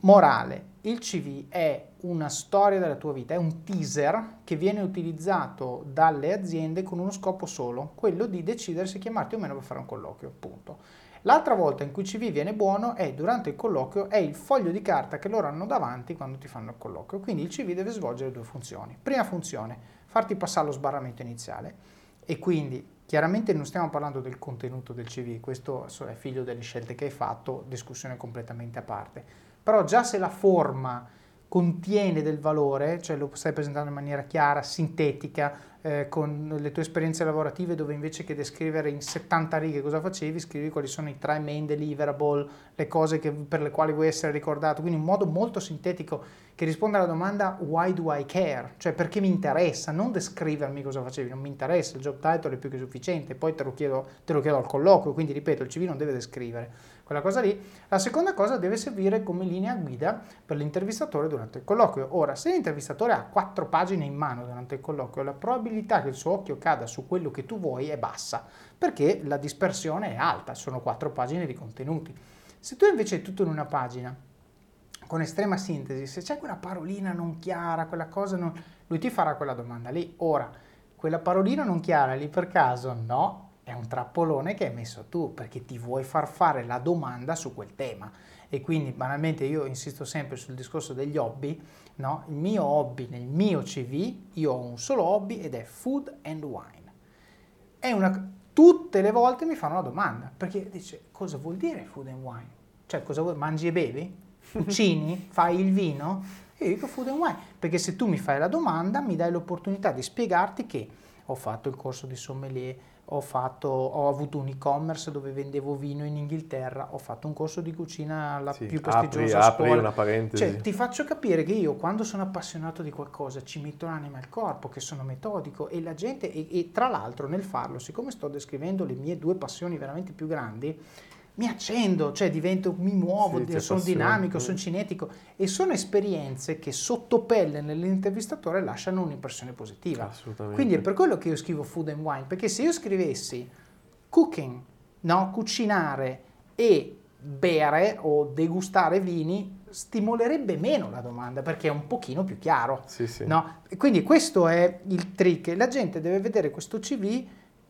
Morale, il CV è una storia della tua vita, è un teaser che viene utilizzato dalle aziende con uno scopo solo, quello di decidere se chiamarti o meno per fare un colloquio, punto. L'altra volta in cui CV viene buono è durante il colloquio, è il foglio di carta che loro hanno davanti quando ti fanno il colloquio. Quindi il CV deve svolgere due funzioni. Prima funzione, farti passare lo sbarramento iniziale e quindi chiaramente non stiamo parlando del contenuto del CV, questo è figlio delle scelte che hai fatto, discussione completamente a parte, però già se la forma contiene del valore, cioè lo stai presentando in maniera chiara, sintetica, eh, con le tue esperienze lavorative dove invece che descrivere in 70 righe cosa facevi, scrivi quali sono i tre main deliverable, le cose che, per le quali vuoi essere ricordato, quindi in modo molto sintetico che risponde alla domanda why do I care? Cioè perché mi interessa, non descrivermi cosa facevi, non mi interessa, il job title è più che sufficiente, poi te lo chiedo, te lo chiedo al colloquio, quindi ripeto, il CV non deve descrivere quella cosa lì. La seconda cosa deve servire come linea guida per l'intervistatore durante il colloquio. Ora, se l'intervistatore ha quattro pagine in mano durante il colloquio, la probabilità che il suo occhio cada su quello che tu vuoi è bassa, perché la dispersione è alta, sono quattro pagine di contenuti. Se tu invece hai tutto in una pagina, con estrema sintesi, se c'è quella parolina non chiara, quella cosa non... lui ti farà quella domanda lì. Ora, quella parolina non chiara lì per caso? No, è un trappolone che hai messo tu perché ti vuoi far fare la domanda su quel tema. E quindi banalmente io insisto sempre sul discorso degli hobby, no? Il mio hobby nel mio CV, io ho un solo hobby ed è food and wine. È una, tutte le volte mi fanno la domanda perché dice cosa vuol dire food and wine? Cioè cosa vuoi, mangi e bevi? Cucini? fai il vino? io dico food and wine perché se tu mi fai la domanda mi dai l'opportunità di spiegarti che ho fatto il corso di sommelier, ho, fatto, ho avuto un e-commerce dove vendevo vino in Inghilterra, ho fatto un corso di cucina alla sì, più prestigiosa apri, scuola. Apri una parentesi. Cioè, ti faccio capire che io quando sono appassionato di qualcosa ci metto l'anima al corpo, che sono metodico e la gente, e, e tra l'altro nel farlo, siccome sto descrivendo le mie due passioni veramente più grandi, mi accendo, cioè divento, mi muovo, sì, sono dinamico, sono cinetico e sono esperienze che sotto pelle nell'intervistatore lasciano un'impressione positiva. Quindi è per quello che io scrivo food and wine, perché se io scrivessi cooking, no, cucinare e bere o degustare vini stimolerebbe meno la domanda perché è un pochino più chiaro. Sì, sì. No? Quindi questo è il trick, la gente deve vedere questo CV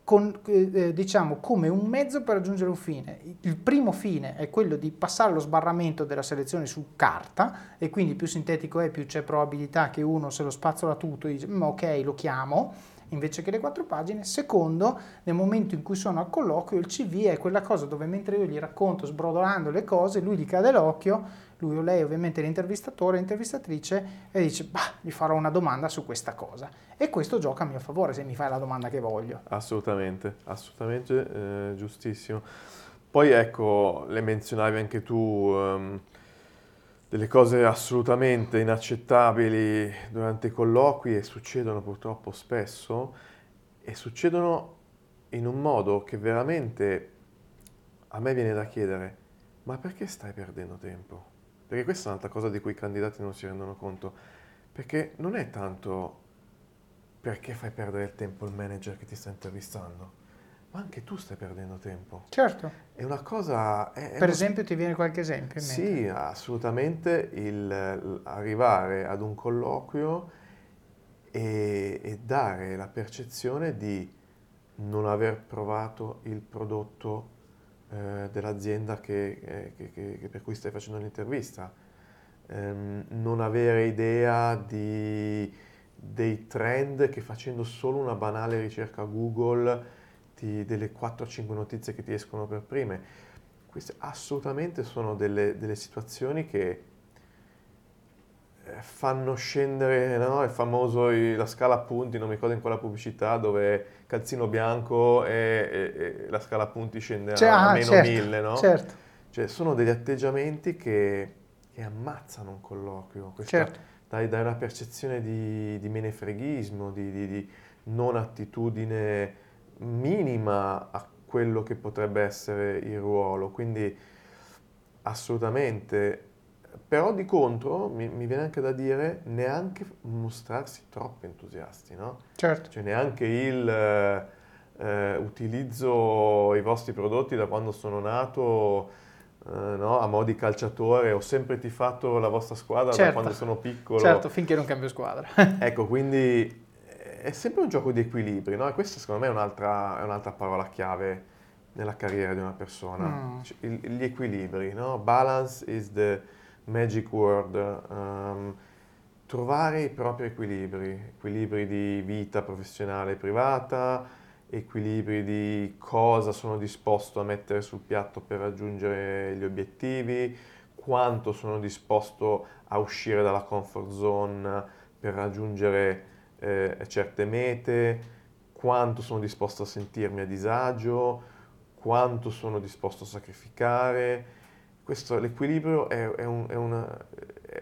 con, eh, eh, diciamo come un mezzo per raggiungere un fine. Il primo fine è quello di passare lo sbarramento della selezione su carta e quindi più sintetico è più c'è probabilità che uno se lo spazzola tutto e dice mm, ok lo chiamo invece che le quattro pagine. Secondo, nel momento in cui sono al colloquio il CV è quella cosa dove mentre io gli racconto sbrodolando le cose lui gli cade l'occhio lui o lei ovviamente l'intervistatore, l'intervistatrice e dice bah, gli farò una domanda su questa cosa e questo gioca a mio favore se mi fai la domanda che voglio. Assolutamente, assolutamente eh, giustissimo. Poi ecco, le menzionavi anche tu um, delle cose assolutamente inaccettabili durante i colloqui e succedono purtroppo spesso e succedono in un modo che veramente a me viene da chiedere, ma perché stai perdendo tempo? Perché questa è un'altra cosa di cui i candidati non si rendono conto. Perché non è tanto perché fai perdere il tempo il manager che ti sta intervistando, ma anche tu stai perdendo tempo. Certo. È una cosa... È, è per esempio ti viene qualche esempio? sì, assolutamente. Il, arrivare ad un colloquio e, e dare la percezione di non aver provato il prodotto eh, dell'azienda che, eh, che, che, per cui stai facendo l'intervista, ehm, non avere idea di, dei trend che facendo solo una banale ricerca Google ti, delle 4-5 notizie che ti escono per prime. Queste assolutamente sono delle, delle situazioni che fanno scendere no? il famoso la scala a punti, non mi ricordo in quella pubblicità dove calzino bianco e, e, e la scala a punti scende cioè, a, a, ah, meno certo, mille, no? Certo. Cioè sono degli atteggiamenti che, che ammazzano un colloquio, Questa, certo. dai, dai una percezione di, di menefreghismo, di, di, di non attitudine minima a quello che potrebbe essere il ruolo, quindi assolutamente però di contro mi, mi, viene anche da dire neanche mostrarsi troppo entusiasti, no? Certo. Cioè neanche il eh, eh, utilizzo i vostri prodotti da quando sono nato eh, no? a mo' di calciatore, ho sempre tifato la vostra squadra certo. da quando sono piccolo. Certo, finché non cambio squadra. ecco, quindi eh, è sempre un gioco di equilibri, no? E questa secondo me è un'altra, è un'altra parola chiave nella carriera di una persona. Mm. Cioè, il, gli equilibri, no? Balance is the magic word. Um, trovare i propri equilibri, equilibri di vita professionale e privata, equilibri di cosa sono disposto a mettere sul piatto per raggiungere gli obiettivi, quanto sono disposto a uscire dalla comfort zone per raggiungere eh, certe mete, quanto sono disposto a sentirmi a disagio, quanto sono disposto a sacrificare. Questo, l'equilibrio è, è, un, è, una,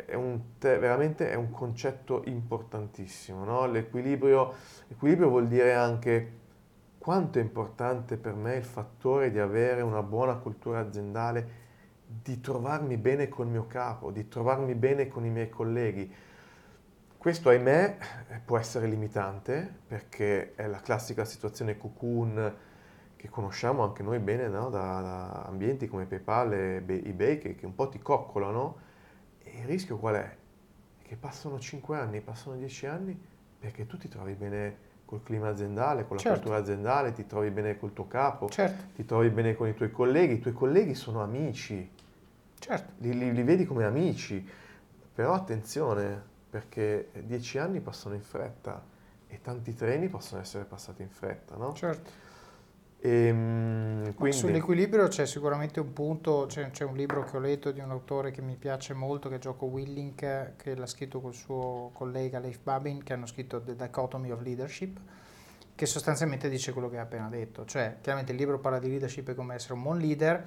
è un, veramente un concetto importantissimo. No? L'equilibrio, l'equilibrio vuol dire anche quanto è importante per me il fattore di avere una buona cultura aziendale, di trovarmi bene col mio capo, di trovarmi bene con i miei colleghi. Questo, ahimè, può essere limitante perché è la classica situazione cocoon che conosciamo anche noi bene no? da, da, ambienti come PayPal e eBay che, che un po' ti coccolano il rischio qual è? Che passano 5 anni, passano 10 anni perché tu ti trovi bene col clima aziendale, con la certo. cultura aziendale, ti trovi bene col tuo capo, certo. ti trovi bene con i tuoi colleghi, i tuoi colleghi sono amici, certo. li, li, li vedi come amici, però attenzione perché 10 anni passano in fretta e tanti treni possono essere passati in fretta, no? Certo. E, ehm, quindi... Sull'equilibrio c'è sicuramente un punto, c'è, c'è, un libro che ho letto di un autore che mi piace molto, che è Gioco Willink, che l'ha scritto col suo collega Leif Babin, che hanno scritto The Dichotomy of Leadership, che sostanzialmente dice quello che hai appena detto. Cioè, chiaramente il libro parla di leadership e come essere un buon leader,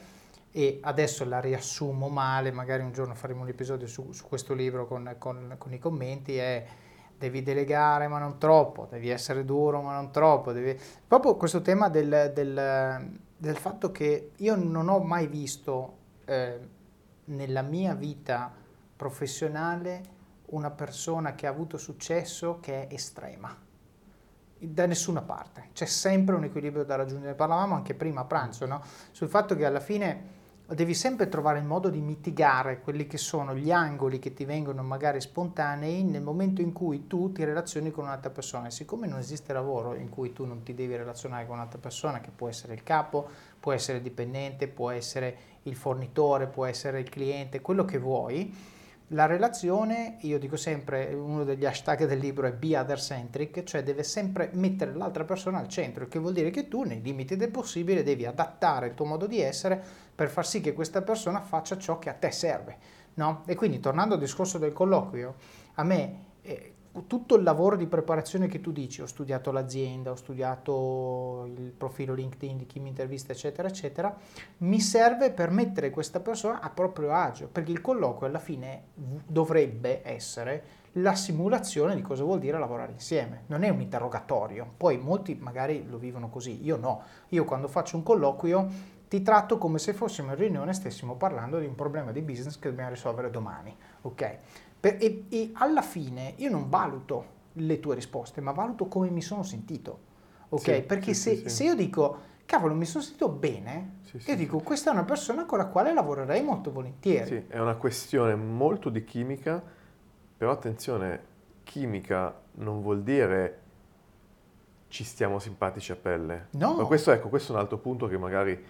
e adesso la riassumo male, magari un giorno faremo un episodio su, su questo libro con, con, con i commenti, è devi delegare ma non troppo, devi essere duro ma non troppo. Devi... Proprio questo tema del, del, del, fatto che io non ho mai visto eh, nella mia vita professionale una persona che ha avuto successo che è estrema. Da nessuna parte. C'è sempre un equilibrio da raggiungere. Parlavamo anche prima a pranzo, no? sul fatto che alla fine devi sempre trovare il modo di mitigare quelli che sono gli angoli che ti vengono magari spontanei nel momento in cui tu ti relazioni con un'altra persona. E siccome non esiste lavoro in cui tu non ti devi relazionare con un'altra persona, che può essere il capo, può essere il dipendente, può essere il fornitore, può essere il cliente, quello che vuoi, la relazione, io dico sempre, uno degli hashtag del libro è be other centric, cioè deve sempre mettere l'altra persona al centro, il che vuol dire che tu nei limiti del possibile devi adattare il tuo modo di essere per far sì che questa persona faccia ciò che a te serve. No? E quindi tornando al discorso del colloquio, a me eh, tutto il lavoro di preparazione che tu dici, ho studiato l'azienda, ho studiato il profilo LinkedIn di chi mi intervista, eccetera, eccetera, mi serve per mettere questa persona a proprio agio, perché il colloquio alla fine dovrebbe essere la simulazione di cosa vuol dire lavorare insieme, non è un interrogatorio, poi molti magari lo vivono così, io no, io quando faccio un colloquio ti tratto come se fossimo in riunione e stessimo parlando di un problema di business che dobbiamo risolvere domani, ok? Per, e, e, alla fine io non valuto le tue risposte, ma valuto come mi sono sentito. Ok? Sì, Perché sì, se, sì, se, io dico, cavolo, mi sono sentito bene, io dico, questa è una persona con la quale lavorerei molto volentieri. Sì, è una questione molto di chimica, però attenzione, chimica non vuol dire ci stiamo simpatici a pelle. No. Ma questo, ecco, questo è un altro punto che magari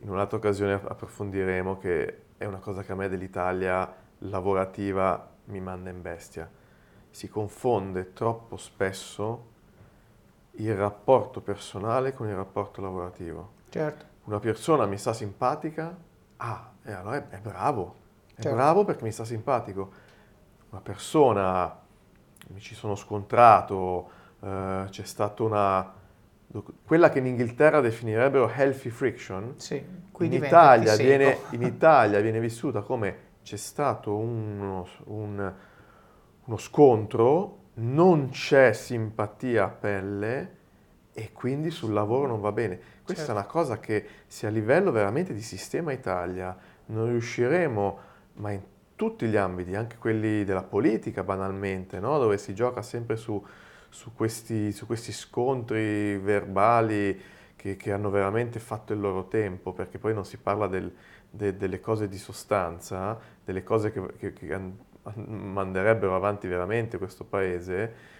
in un'altra occasione approfondiremo, che è una cosa che a me dell'Italia lavorativa mi manda in bestia. Si confonde troppo spesso il rapporto personale con il rapporto lavorativo. Certo. Una persona mi sta simpatica, ah, e allora è, è bravo, è certo. bravo perché mi sta simpatico. Una persona, mi ci sono scontrato, eh, c'è stata una... quella che in Inghilterra definirebbero healthy friction, sì, in, Italia viene, in Italia viene vissuta come c'è stato uno, un, uno scontro, non c'è simpatia a pelle e quindi sul lavoro non va bene. Questa certo. è una cosa che se a livello veramente di sistema Italia non riusciremo, ma in tutti gli ambiti, anche quelli della politica banalmente, no? dove si gioca sempre su, su, questi, su questi, scontri verbali che, che, hanno veramente fatto il loro tempo, perché poi non si parla del, de, delle cose di sostanza, delle cose che, che, che manderebbero avanti veramente questo paese,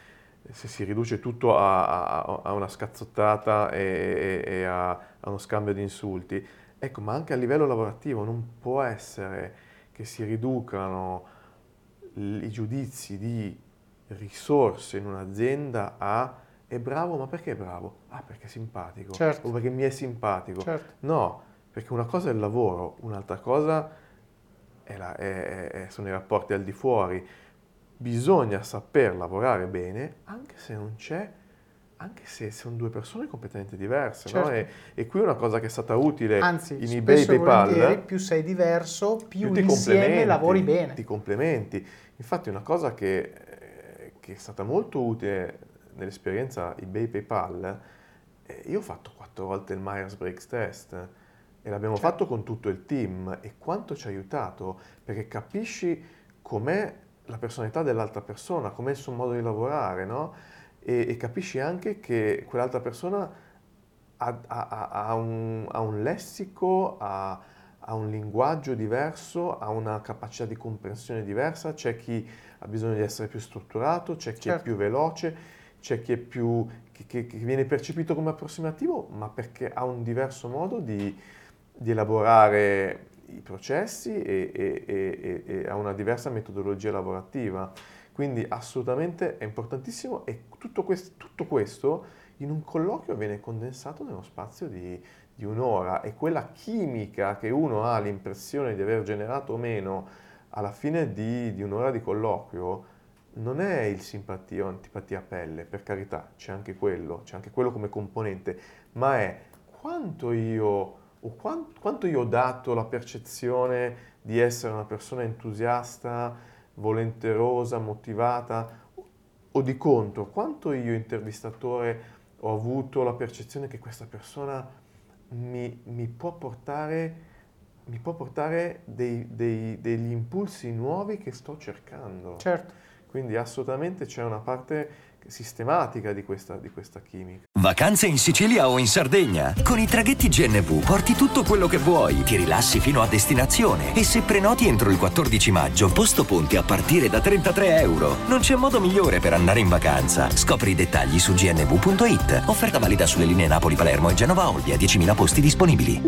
se si riduce tutto a, a, a una scazzottata e, e, e a, a, uno scambio di insulti, ecco, ma anche a livello lavorativo non può essere che si riducano i giudizi di risorse in un'azienda a è bravo, ma perché è bravo? Ah, perché è simpatico. Certo. O perché mi è simpatico. Certo. No, perché una cosa è il lavoro, un'altra cosa è la, è, è, sono i rapporti al di fuori. Bisogna saper lavorare bene anche se non c'è anche se sono due persone completamente diverse, certo. no? e, e, qui una cosa che è stata utile Anzi, in eBay PayPal, più sei diverso, più, più insieme lavori bene. Ti complementi. Infatti una cosa che, che è stata molto utile nell'esperienza eBay PayPal, eh, io ho fatto quattro volte il Myers-Briggs test e l'abbiamo certo. fatto con tutto il team e quanto ci ha aiutato perché capisci com'è la personalità dell'altra persona, com'è il suo modo di lavorare, no? e, e, capisci anche che quell'altra persona ha, ha, ha, un, ha un, lessico, ha, un linguaggio diverso, ha una capacità di comprensione diversa, c'è chi ha bisogno di essere più strutturato, c'è chi certo. è più veloce, c'è chi, è più, che, che, che, viene percepito come approssimativo, ma perché ha un diverso modo di, di elaborare i processi e, e, e, e, ha una diversa metodologia lavorativa. Quindi assolutamente è importantissimo e tutto questo, tutto questo in un colloquio viene condensato nello spazio di, di, un'ora e quella chimica che uno ha l'impressione di aver generato o meno alla fine di, di un'ora di colloquio non è il simpatia o antipatia pelle, per carità, c'è anche quello, c'è anche quello come componente, ma è quanto io, o quanto, quanto io ho dato la percezione di essere una persona entusiasta, volenterosa, motivata, o di contro, quanto io intervistatore ho avuto la percezione che questa persona mi, mi può portare, mi può portare dei, dei, degli impulsi nuovi che sto cercando. Certo. Quindi assolutamente c'è una parte sistematica di questa, di questa chimica. Vacanze in Sicilia o in Sardegna? Con i traghetti GNV porti tutto quello che vuoi, ti rilassi fino a destinazione e se prenoti entro il 14 maggio, posto ponti a partire da 33 euro. Non c'è modo migliore per andare in vacanza. Scopri i dettagli su gnv.it. Offerta valida sulle linee Napoli-Palermo e Genova-Olbia, 10.000 posti disponibili.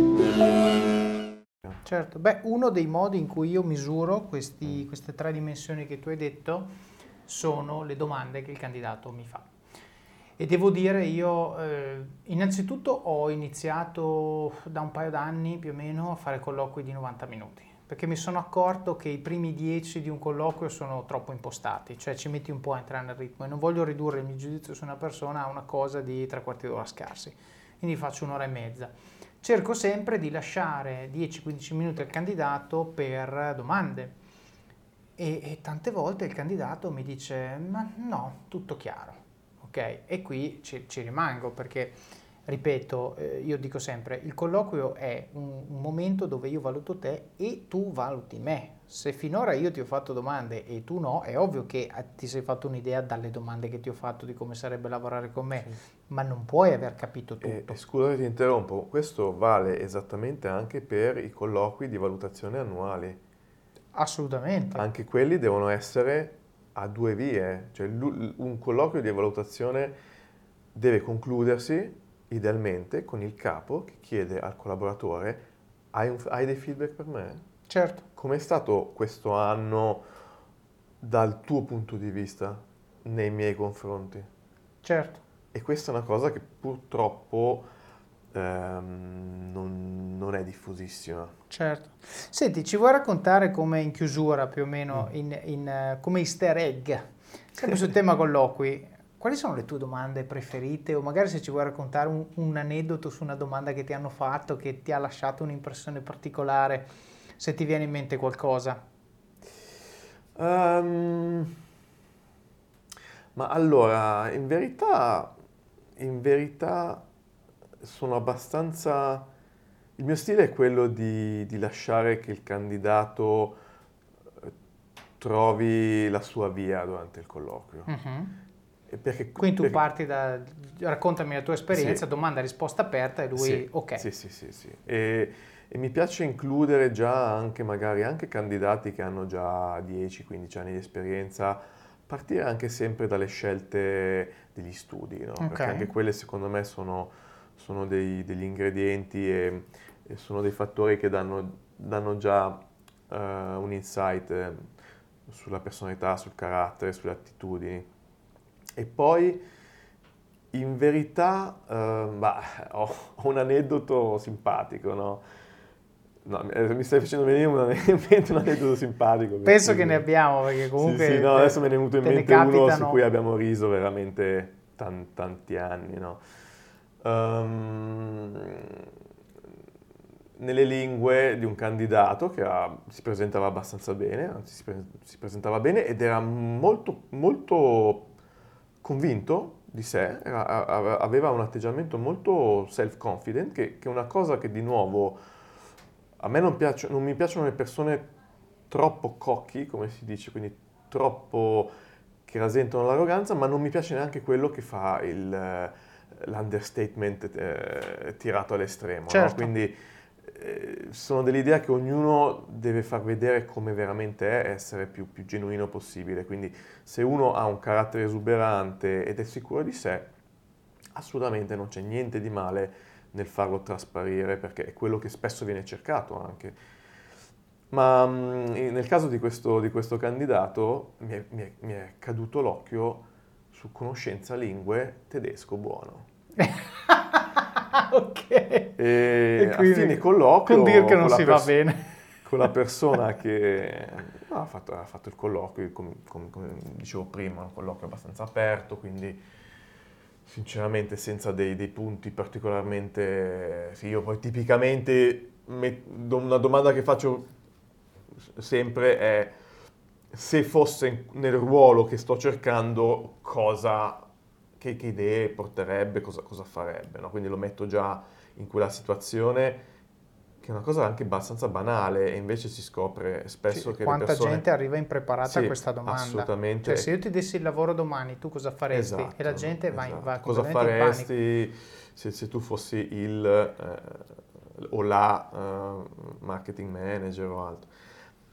Certo, beh, uno dei modi in cui io misuro questi, queste tre dimensioni che tu hai detto sono le domande che il candidato mi fa. E devo dire, io eh, innanzitutto ho iniziato da un paio d'anni più o meno a fare colloqui di 90 minuti, perché mi sono accorto che i primi 10 di un colloquio sono troppo impostati, cioè ci metti un po' a entrare nel ritmo e non voglio ridurre il mio giudizio su una persona a una cosa di tre quarti d'ora scarsi, quindi faccio un'ora e mezza. Cerco sempre di lasciare 10-15 minuti al candidato per domande e, e, tante volte il candidato mi dice ma no, tutto chiaro, ok? E qui ci, ci rimango perché, ripeto, eh, io dico sempre, il colloquio è un, un, momento dove io valuto te e tu valuti me. Se finora io ti ho fatto domande e tu no, è ovvio che eh, ti sei fatto un'idea dalle domande che ti ho fatto di come sarebbe lavorare con me, sì. ma non puoi aver capito tutto. E, e scusa ti interrompo, questo vale esattamente anche per i colloqui di valutazione annuali Assolutamente. Anche quelli devono essere a due vie, cioè un colloquio di valutazione deve concludersi idealmente con il capo che chiede al collaboratore hai, un, hai dei feedback per me? Certo. Com'è stato questo anno dal tuo punto di vista nei miei confronti? Certo. E questa è una cosa che purtroppo ehm, non, non, è diffusissima. Certo. Senti, ci vuoi raccontare come in chiusura più o meno, mm. in, in, uh, come easter egg, sempre sul tema colloqui, quali sono le tue domande preferite o magari se ci vuoi raccontare un, un, aneddoto su una domanda che ti hanno fatto, che ti ha lasciato un'impressione particolare, se ti viene in mente qualcosa? Um, ma allora, in verità, in verità sono abbastanza... Il mio stile è quello di, di lasciare che il candidato eh, trovi la sua via durante il colloquio. Uh-huh. Perché, Quindi tu perché... parti da... raccontami la tua esperienza, sì. domanda, risposta aperta e lui... Sì, ok. Sì, sì, sì. sì. E, e, mi piace includere già anche magari anche candidati che hanno già 10-15 anni di esperienza, partire anche sempre dalle scelte degli studi, no? perché anche quelle secondo me sono sono dei, degli ingredienti e, e, sono dei fattori che danno, danno già uh, un insight sulla personalità, sul carattere, sulle attitudini. E poi, in verità, eh, bah, ho, un aneddoto simpatico, no? no eh, mi stai facendo venire un, un aneddoto simpatico. Penso che ne abbiamo, perché comunque... Sì, sì, no, adesso me ne è venuto in mente uno su cui abbiamo riso veramente tan, tanti anni, no? Um, nelle lingue di un candidato che era, si presentava abbastanza bene, anzi si, pre, si, presentava bene ed era molto, molto convinto di sé, era, aveva un atteggiamento molto self-confident, che, che, è una cosa che di nuovo a me non, piace, non mi piacciono le persone troppo cocchi, come si dice, quindi troppo che rasentano l'arroganza, ma non mi piace neanche quello che fa il, l'understatement eh, tirato all'estremo. Certo. No? Quindi eh, sono dell'idea che ognuno deve far vedere come veramente è, essere più, più genuino possibile. Quindi se uno ha un carattere esuberante ed è sicuro di sé, assolutamente non c'è niente di male nel farlo trasparire perché è quello che spesso viene cercato anche. Ma mh, mm, nel caso di questo, di questo candidato mi è, mi, è, mi è caduto l'occhio su conoscenza lingue tedesco buono. ok. E, e a fine colloquio... Con dire che non si pers- va bene. Con la persona che no, ha, fatto, ha, fatto, il colloquio, come, come, come, dicevo prima, un colloquio abbastanza aperto, quindi sinceramente senza dei, dei punti particolarmente... Sì, io poi tipicamente met, una domanda che faccio sempre è se fosse nel ruolo che sto cercando cosa che, che idee porterebbe, cosa, cosa farebbe. No? Quindi lo metto già in quella situazione che è una cosa anche abbastanza banale e invece si scopre spesso sì, che quanta persone... gente arriva impreparata sì, a questa domanda assolutamente cioè se io ti dessi il lavoro domani tu cosa faresti esatto, e la gente esatto. va, va cosa faresti se, se, tu fossi il eh, o la uh, marketing manager o altro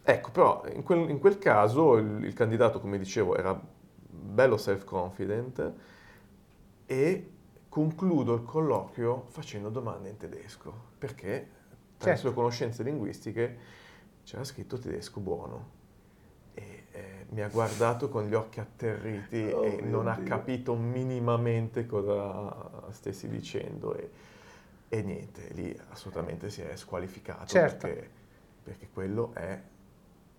ecco però in quel, in quel caso il, il candidato come dicevo era bello self confident e concludo il colloquio facendo domande in tedesco, perché tra certo. le sue conoscenze linguistiche c'era scritto tedesco buono. E eh, mi ha guardato con gli occhi atterriti oh e non Dio. ha capito minimamente cosa stessi dicendo e, e, niente, lì assolutamente si è squalificato certo. perché, perché quello è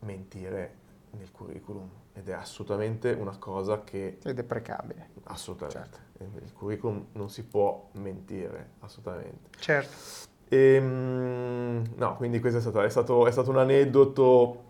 mentire nel curriculum ed è assolutamente una cosa che... Ed è precabile. Assolutamente. Certo. Il curriculum non si può mentire, assolutamente. Certo. E, ehm, no, quindi questo è stato, è stato, è stato un aneddoto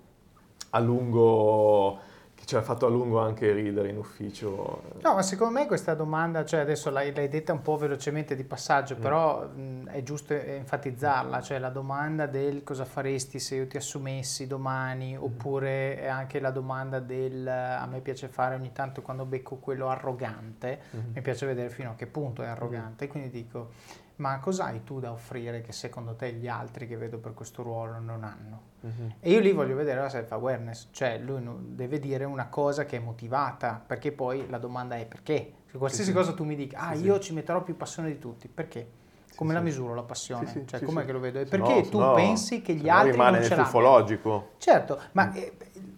a lungo ci ha fatto a lungo anche ridere in ufficio. No, ma secondo me questa domanda, cioè adesso l'hai, l'hai detta un po' velocemente di passaggio, mm. però mh, è giusto enfatizzarla, cioè la domanda del cosa faresti se io ti assumessi domani, mm. oppure è anche la domanda del a me piace fare ogni tanto quando becco quello arrogante, mm. mi piace vedere fino a che punto è arrogante, mm. quindi dico ma cos'hai tu da offrire che secondo te gli altri che vedo per questo ruolo non hanno? Uh-huh. E io lì voglio vedere la self-awareness, cioè lui deve dire una cosa che è motivata, perché poi la domanda è perché? Se qualsiasi sì, cosa tu mi dica, ah sì, io sì. ci metterò più passione di tutti, perché? Come la misuro la passione? cioè, com'è che lo vedo? E perché no, tu no, pensi che gli altri non ce l'hanno? ufologico. Certo, ma mm. eh,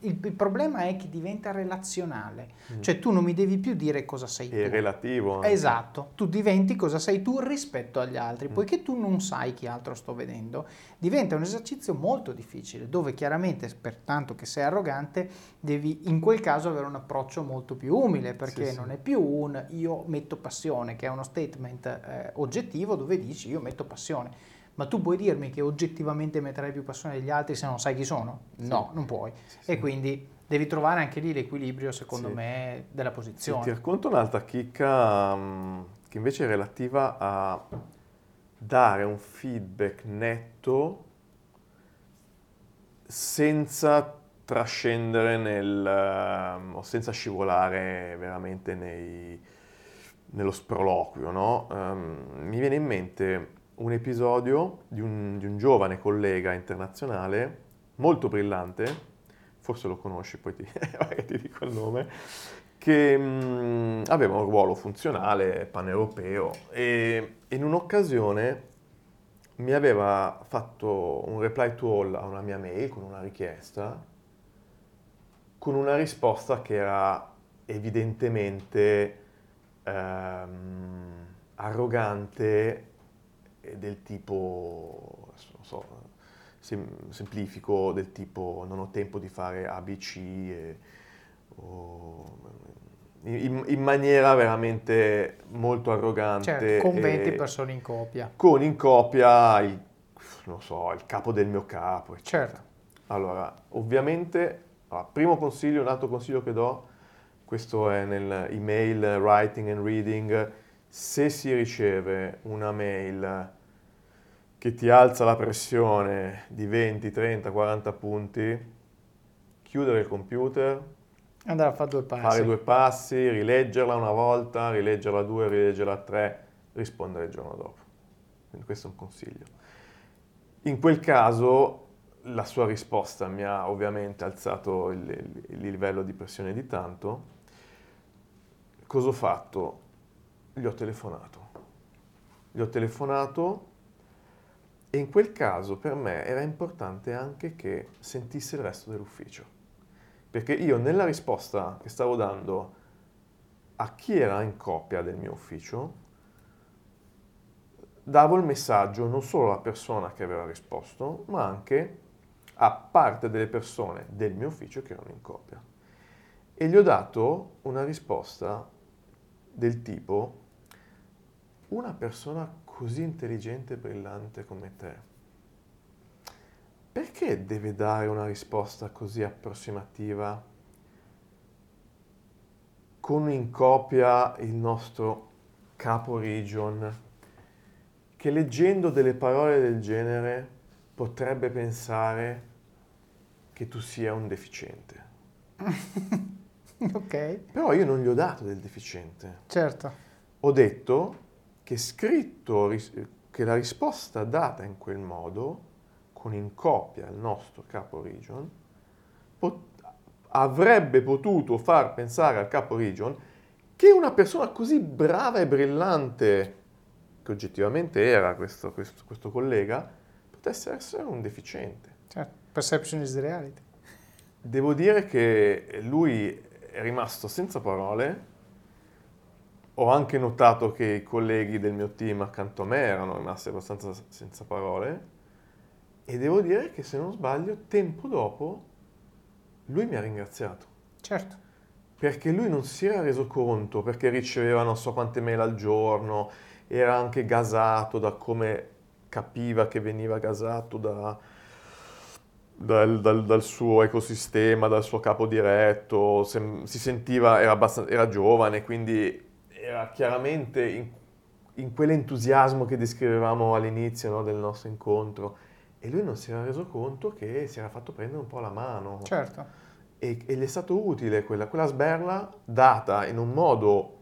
il, il, problema è che diventa relazionale, mm. cioè tu non mi devi più dire cosa sei è tu. È relativo. Anche. Esatto, tu diventi cosa sei tu rispetto agli altri, mm. poiché tu non sai chi altro sto vedendo, diventa un esercizio molto difficile, dove chiaramente, pertanto che sei arrogante, devi in quel caso avere un approccio molto più umile, perché sì, non sì. è più un io metto passione, che è uno statement eh, oggettivo dove dici io metto passione ma tu puoi dirmi che oggettivamente metterai più passione degli altri se non sai chi sono? Sì. No, non puoi. Sì, e quindi devi trovare anche lì l'equilibrio, secondo me, della posizione. ti racconto un'altra chicca um, che invece è relativa a dare un feedback netto senza trascendere nel, uh, o senza scivolare veramente nei, nello sproloquio. No? Um, mi viene in mente un episodio di un, di un, giovane collega internazionale molto brillante, forse lo conosci, poi ti, ti dico il nome, che mh, aveva un ruolo funzionale paneuropeo e in un'occasione mi aveva fatto un reply to all a una mia mail con una richiesta con una risposta che era evidentemente ehm, arrogante del tipo, non so, sem- semplifico, del tipo non ho tempo di fare ABC, e, o, in, in, maniera veramente molto arrogante. Certo, con 20 persone in copia. Con in copia il, non so, il capo del mio capo. Eccetera. Certo. Allora, ovviamente, allora, primo consiglio, un altro consiglio che do, questo è nell'email writing and reading, se si riceve una mail che ti alza la pressione di 20, 30, 40 punti, chiudere il computer, andare a fare due passi, fare due passi, rileggerla una volta, rileggerla due, rileggerla tre, rispondere il giorno dopo. Quindi questo è un consiglio. In quel caso la sua risposta mi ha ovviamente alzato il, il livello di pressione di tanto. Cosa ho fatto? Gli ho telefonato. Gli ho telefonato e in quel caso per me era importante anche che sentisse il resto dell'ufficio. Perché io nella risposta che stavo dando a chi era in coppia del mio ufficio, davo il messaggio non solo alla persona che aveva risposto, ma anche a parte delle persone del mio ufficio che erano in coppia. E gli ho dato una risposta del tipo, una persona così intelligente e brillante come te, perché deve dare una risposta così approssimativa con in copia il nostro capo region che leggendo delle parole del genere potrebbe pensare che tu sia un deficiente. ok. Però io non gli ho dato del deficiente. Certo. Ho detto che scritto, che la risposta data in quel modo, con in copia il nostro capo region, pot- avrebbe potuto far pensare al capo region che una persona così brava e brillante, che oggettivamente era questo, questo, questo collega, potesse essere un deficiente. Certo, perception is the reality. Devo dire che lui è rimasto senza parole, ho anche notato che i colleghi del mio team accanto a me erano rimasti abbastanza senza parole e devo dire che se non sbaglio, tempo dopo, lui mi ha ringraziato. Certo. Perché lui non si era reso conto, perché riceveva non so quante mail al giorno, era anche gasato da come capiva che veniva gasato da, dal, dal, dal, suo ecosistema, dal suo capo diretto, si sentiva, era, era giovane, quindi era chiaramente in, in quell'entusiasmo che descrivevamo all'inizio no, del nostro incontro e lui non si era reso conto che si era fatto prendere un po' la mano. Certo. E, e gli è stato utile quella, quella, sberla data in un modo,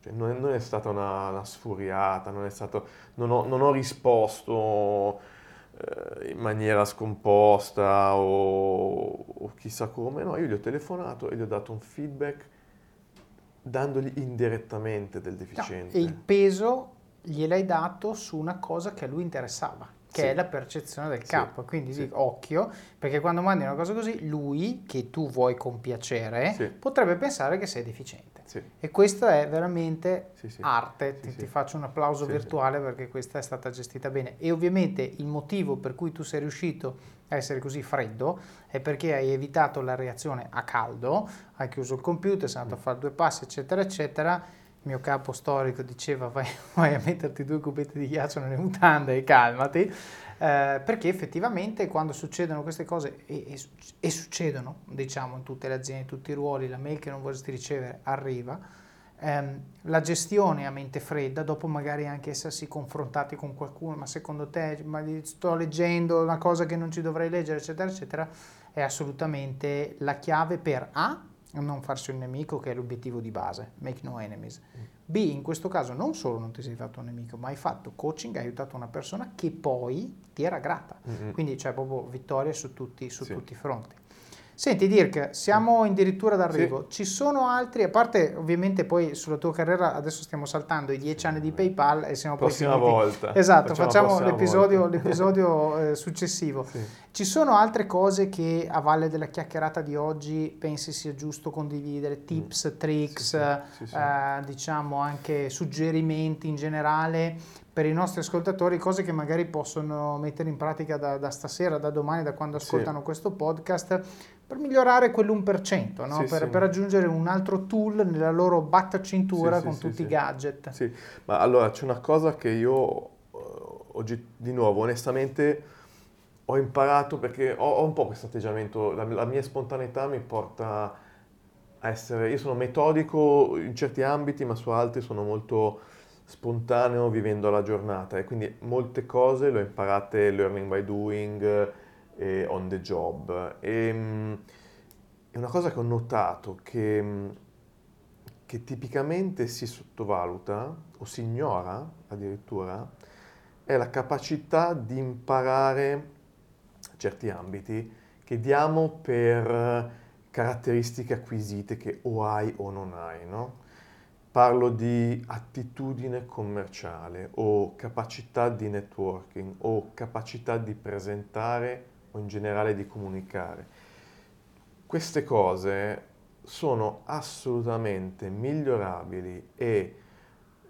cioè non, è, non, è, stata una, una sfuriata, non, stato, non, ho, non ho, risposto eh, in maniera scomposta o, o chissà come, no, io gli ho telefonato e gli ho dato un feedback dandogli indirettamente del deficiente. No, e il peso gliel'hai dato su una cosa che a lui interessava, che sì. è la percezione del capo. Sì. Quindi sì. occhio, perché quando mandi una cosa così, lui, che tu vuoi compiacere, potrebbe pensare che sei deficiente. E questa è veramente arte. Ti, ti, faccio un applauso virtuale perché questa è stata gestita bene. E ovviamente il motivo per cui tu sei riuscito a essere così freddo è perché hai evitato la reazione a caldo, hai chiuso il computer, sei andato a fare due passi, eccetera, eccetera. Mio capo storico diceva vai, vai a metterti due cubetti di ghiaccio nelle mutande e calmati, eh, perché effettivamente quando succedono queste cose, e, e, e, succedono, diciamo, in tutte le aziende, in tutti i ruoli, la mail che non vorresti ricevere arriva, ehm, la gestione a mente fredda, dopo magari anche essersi confrontati con qualcuno, ma secondo te ma sto leggendo una cosa che non ci dovrei leggere, eccetera, eccetera, è assolutamente la chiave per A, non farsi un nemico, che è l'obiettivo di base, make no enemies. B, in questo caso non solo non ti sei fatto un nemico, ma hai fatto coaching, hai aiutato una persona che poi ti era grata. Mm-hmm. Quindi c'è proprio vittoria su tutti, su sì. tutti i fronti. Senti Dirk, siamo addirittura d'arrivo. Sì. Ci sono altri, a parte ovviamente poi sulla tua carriera, adesso stiamo saltando i dieci anni di PayPal e siamo prossima poi volta. Esatto, facciamo, facciamo l'episodio, l'episodio eh, successivo. Sì. Ci sono altre cose che a valle della chiacchierata di oggi pensi sia giusto condividere, mm. tips, tricks, sì, eh, diciamo anche suggerimenti in generale per i nostri ascoltatori, cose che magari possono mettere in pratica da, da stasera, da domani, da quando ascoltano questo podcast per migliorare quell'1%, no? sì, per, sì. per, aggiungere un altro tool nella loro battacintura sì, con tutti i gadget. Sì, ma allora c'è una cosa che io eh, oggi, di nuovo, onestamente ho imparato perché ho, ho un po' questo atteggiamento, la, la, mia spontaneità mi porta a essere, io sono metodico in certi ambiti, ma su altri sono molto spontaneo vivendo la giornata e quindi molte cose le ho imparate learning by doing, e on the job. E, ehm, una cosa che ho notato che, che tipicamente si sottovaluta o si ignora addirittura è la capacità di imparare certi ambiti che diamo per caratteristiche acquisite che o hai o non hai, no? Parlo di attitudine commerciale o capacità di networking o capacità di presentare o in generale di comunicare. Queste cose sono assolutamente migliorabili e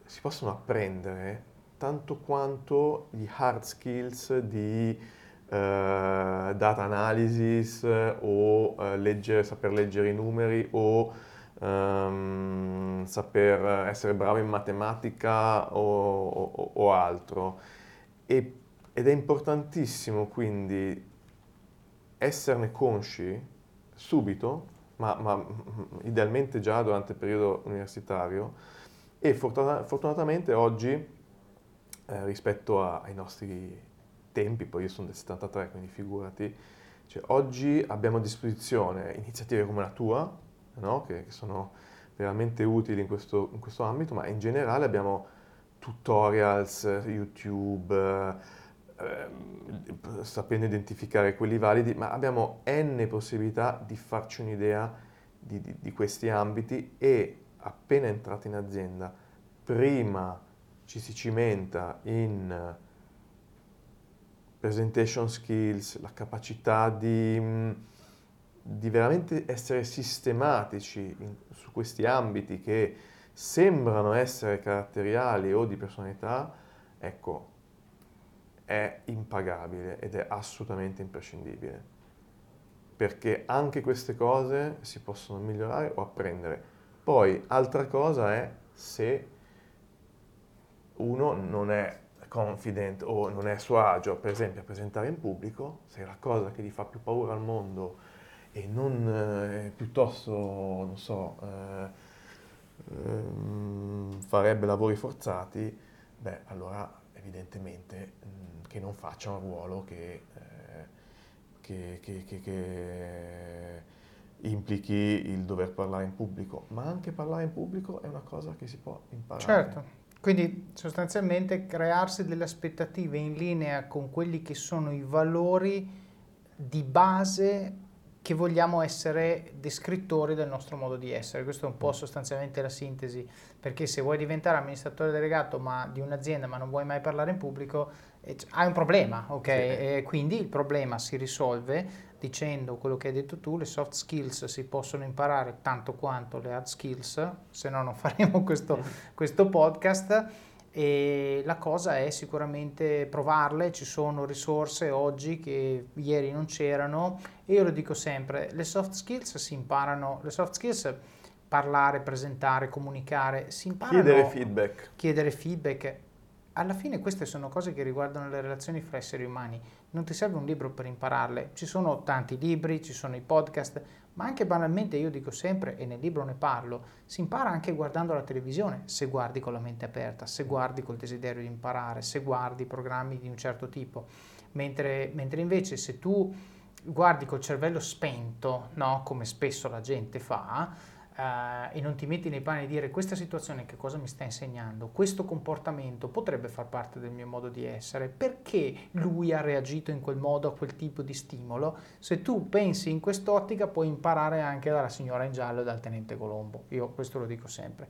si possono apprendere tanto quanto gli hard skills di uh, data analysis o uh, leggere, saper leggere i numeri o um, saper essere bravo in matematica o, o, o altro. E, ed è importantissimo quindi esserne consci subito, ma, ma, idealmente già durante il periodo universitario e fortuna- fortunatamente oggi eh, rispetto a, ai nostri tempi, poi io sono del 73 quindi figurati, cioè, oggi abbiamo a disposizione iniziative come la tua, no? che, che, sono veramente utili in questo, in questo ambito, ma in generale abbiamo tutorials, YouTube, Ehm, sapendo identificare quelli validi, ma abbiamo n possibilità di farci un'idea di, di, di questi ambiti e appena entrati in azienda, prima ci si cimenta in presentation skills, la capacità di, di veramente essere sistematici in, su questi ambiti che sembrano essere caratteriali o di personalità, ecco, è impagabile ed è assolutamente imprescindibile. Perché anche queste cose si possono migliorare o apprendere. Poi, altra cosa è se uno non è confident o non è a suo agio, per esempio, a presentare in pubblico, se la cosa che gli fa più paura al mondo e non eh, piuttosto, non so, eh, eh, farebbe lavori forzati, beh, allora evidentemente mh, mm, che non faccia un ruolo che, eh, che, che, che, implichi il dover parlare in pubblico, ma anche parlare in pubblico è una cosa che si può imparare. Certo, quindi sostanzialmente crearsi delle aspettative in linea con quelli che sono i valori di base che vogliamo essere descrittori del nostro modo di essere. Questo è un po' mm. sostanzialmente la sintesi, perché se vuoi diventare amministratore delegato ma, di un'azienda ma non vuoi mai parlare in pubblico, eh, hai un problema, ok? Sì. Quindi il problema si risolve dicendo quello che hai detto tu, le soft skills si possono imparare tanto quanto le hard skills, se no non faremo questo, questo podcast e la cosa è sicuramente provarle, ci sono risorse oggi che ieri non c'erano e io lo dico sempre, le soft skills si imparano, le soft skills parlare, presentare, comunicare, si imparano chiedere feedback. Chiedere feedback. Alla fine queste sono cose che riguardano le relazioni fra esseri umani. Non ti serve un libro per impararle. Ci sono tanti libri, ci sono i podcast, ma anche banalmente io dico sempre, e nel libro ne parlo, si impara anche guardando la televisione, se guardi con la mente aperta, se guardi col desiderio di imparare, se guardi programmi di un certo tipo, mentre, mentre invece se tu guardi col cervello spento, no? come spesso la gente fa, uh, e non ti metti nei panni di dire questa situazione che cosa mi sta insegnando, questo comportamento potrebbe far parte del mio modo di essere, perché lui ha reagito in quel modo a quel tipo di stimolo, se tu pensi in quest'ottica puoi imparare anche dalla signora in giallo e dal tenente Colombo, io questo lo dico sempre.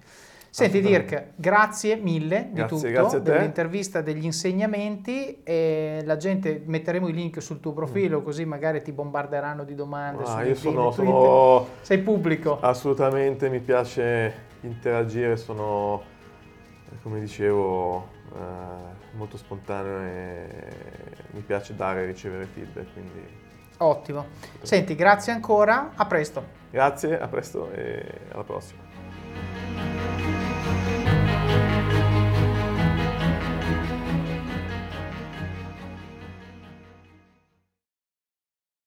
Senti Dirk, grazie mille di grazie, tutto, grazie dell'intervista, degli insegnamenti e la gente metteremo i link sul tuo profilo mm. così magari ti bombarderanno di domande. Ah, io sono, sono, Sei pubblico. Assolutamente, mi piace interagire, sono come dicevo eh, molto spontaneo e mi piace dare e ricevere feedback. Quindi... Ottimo. Senti, grazie ancora, a presto. Grazie, a presto e alla prossima.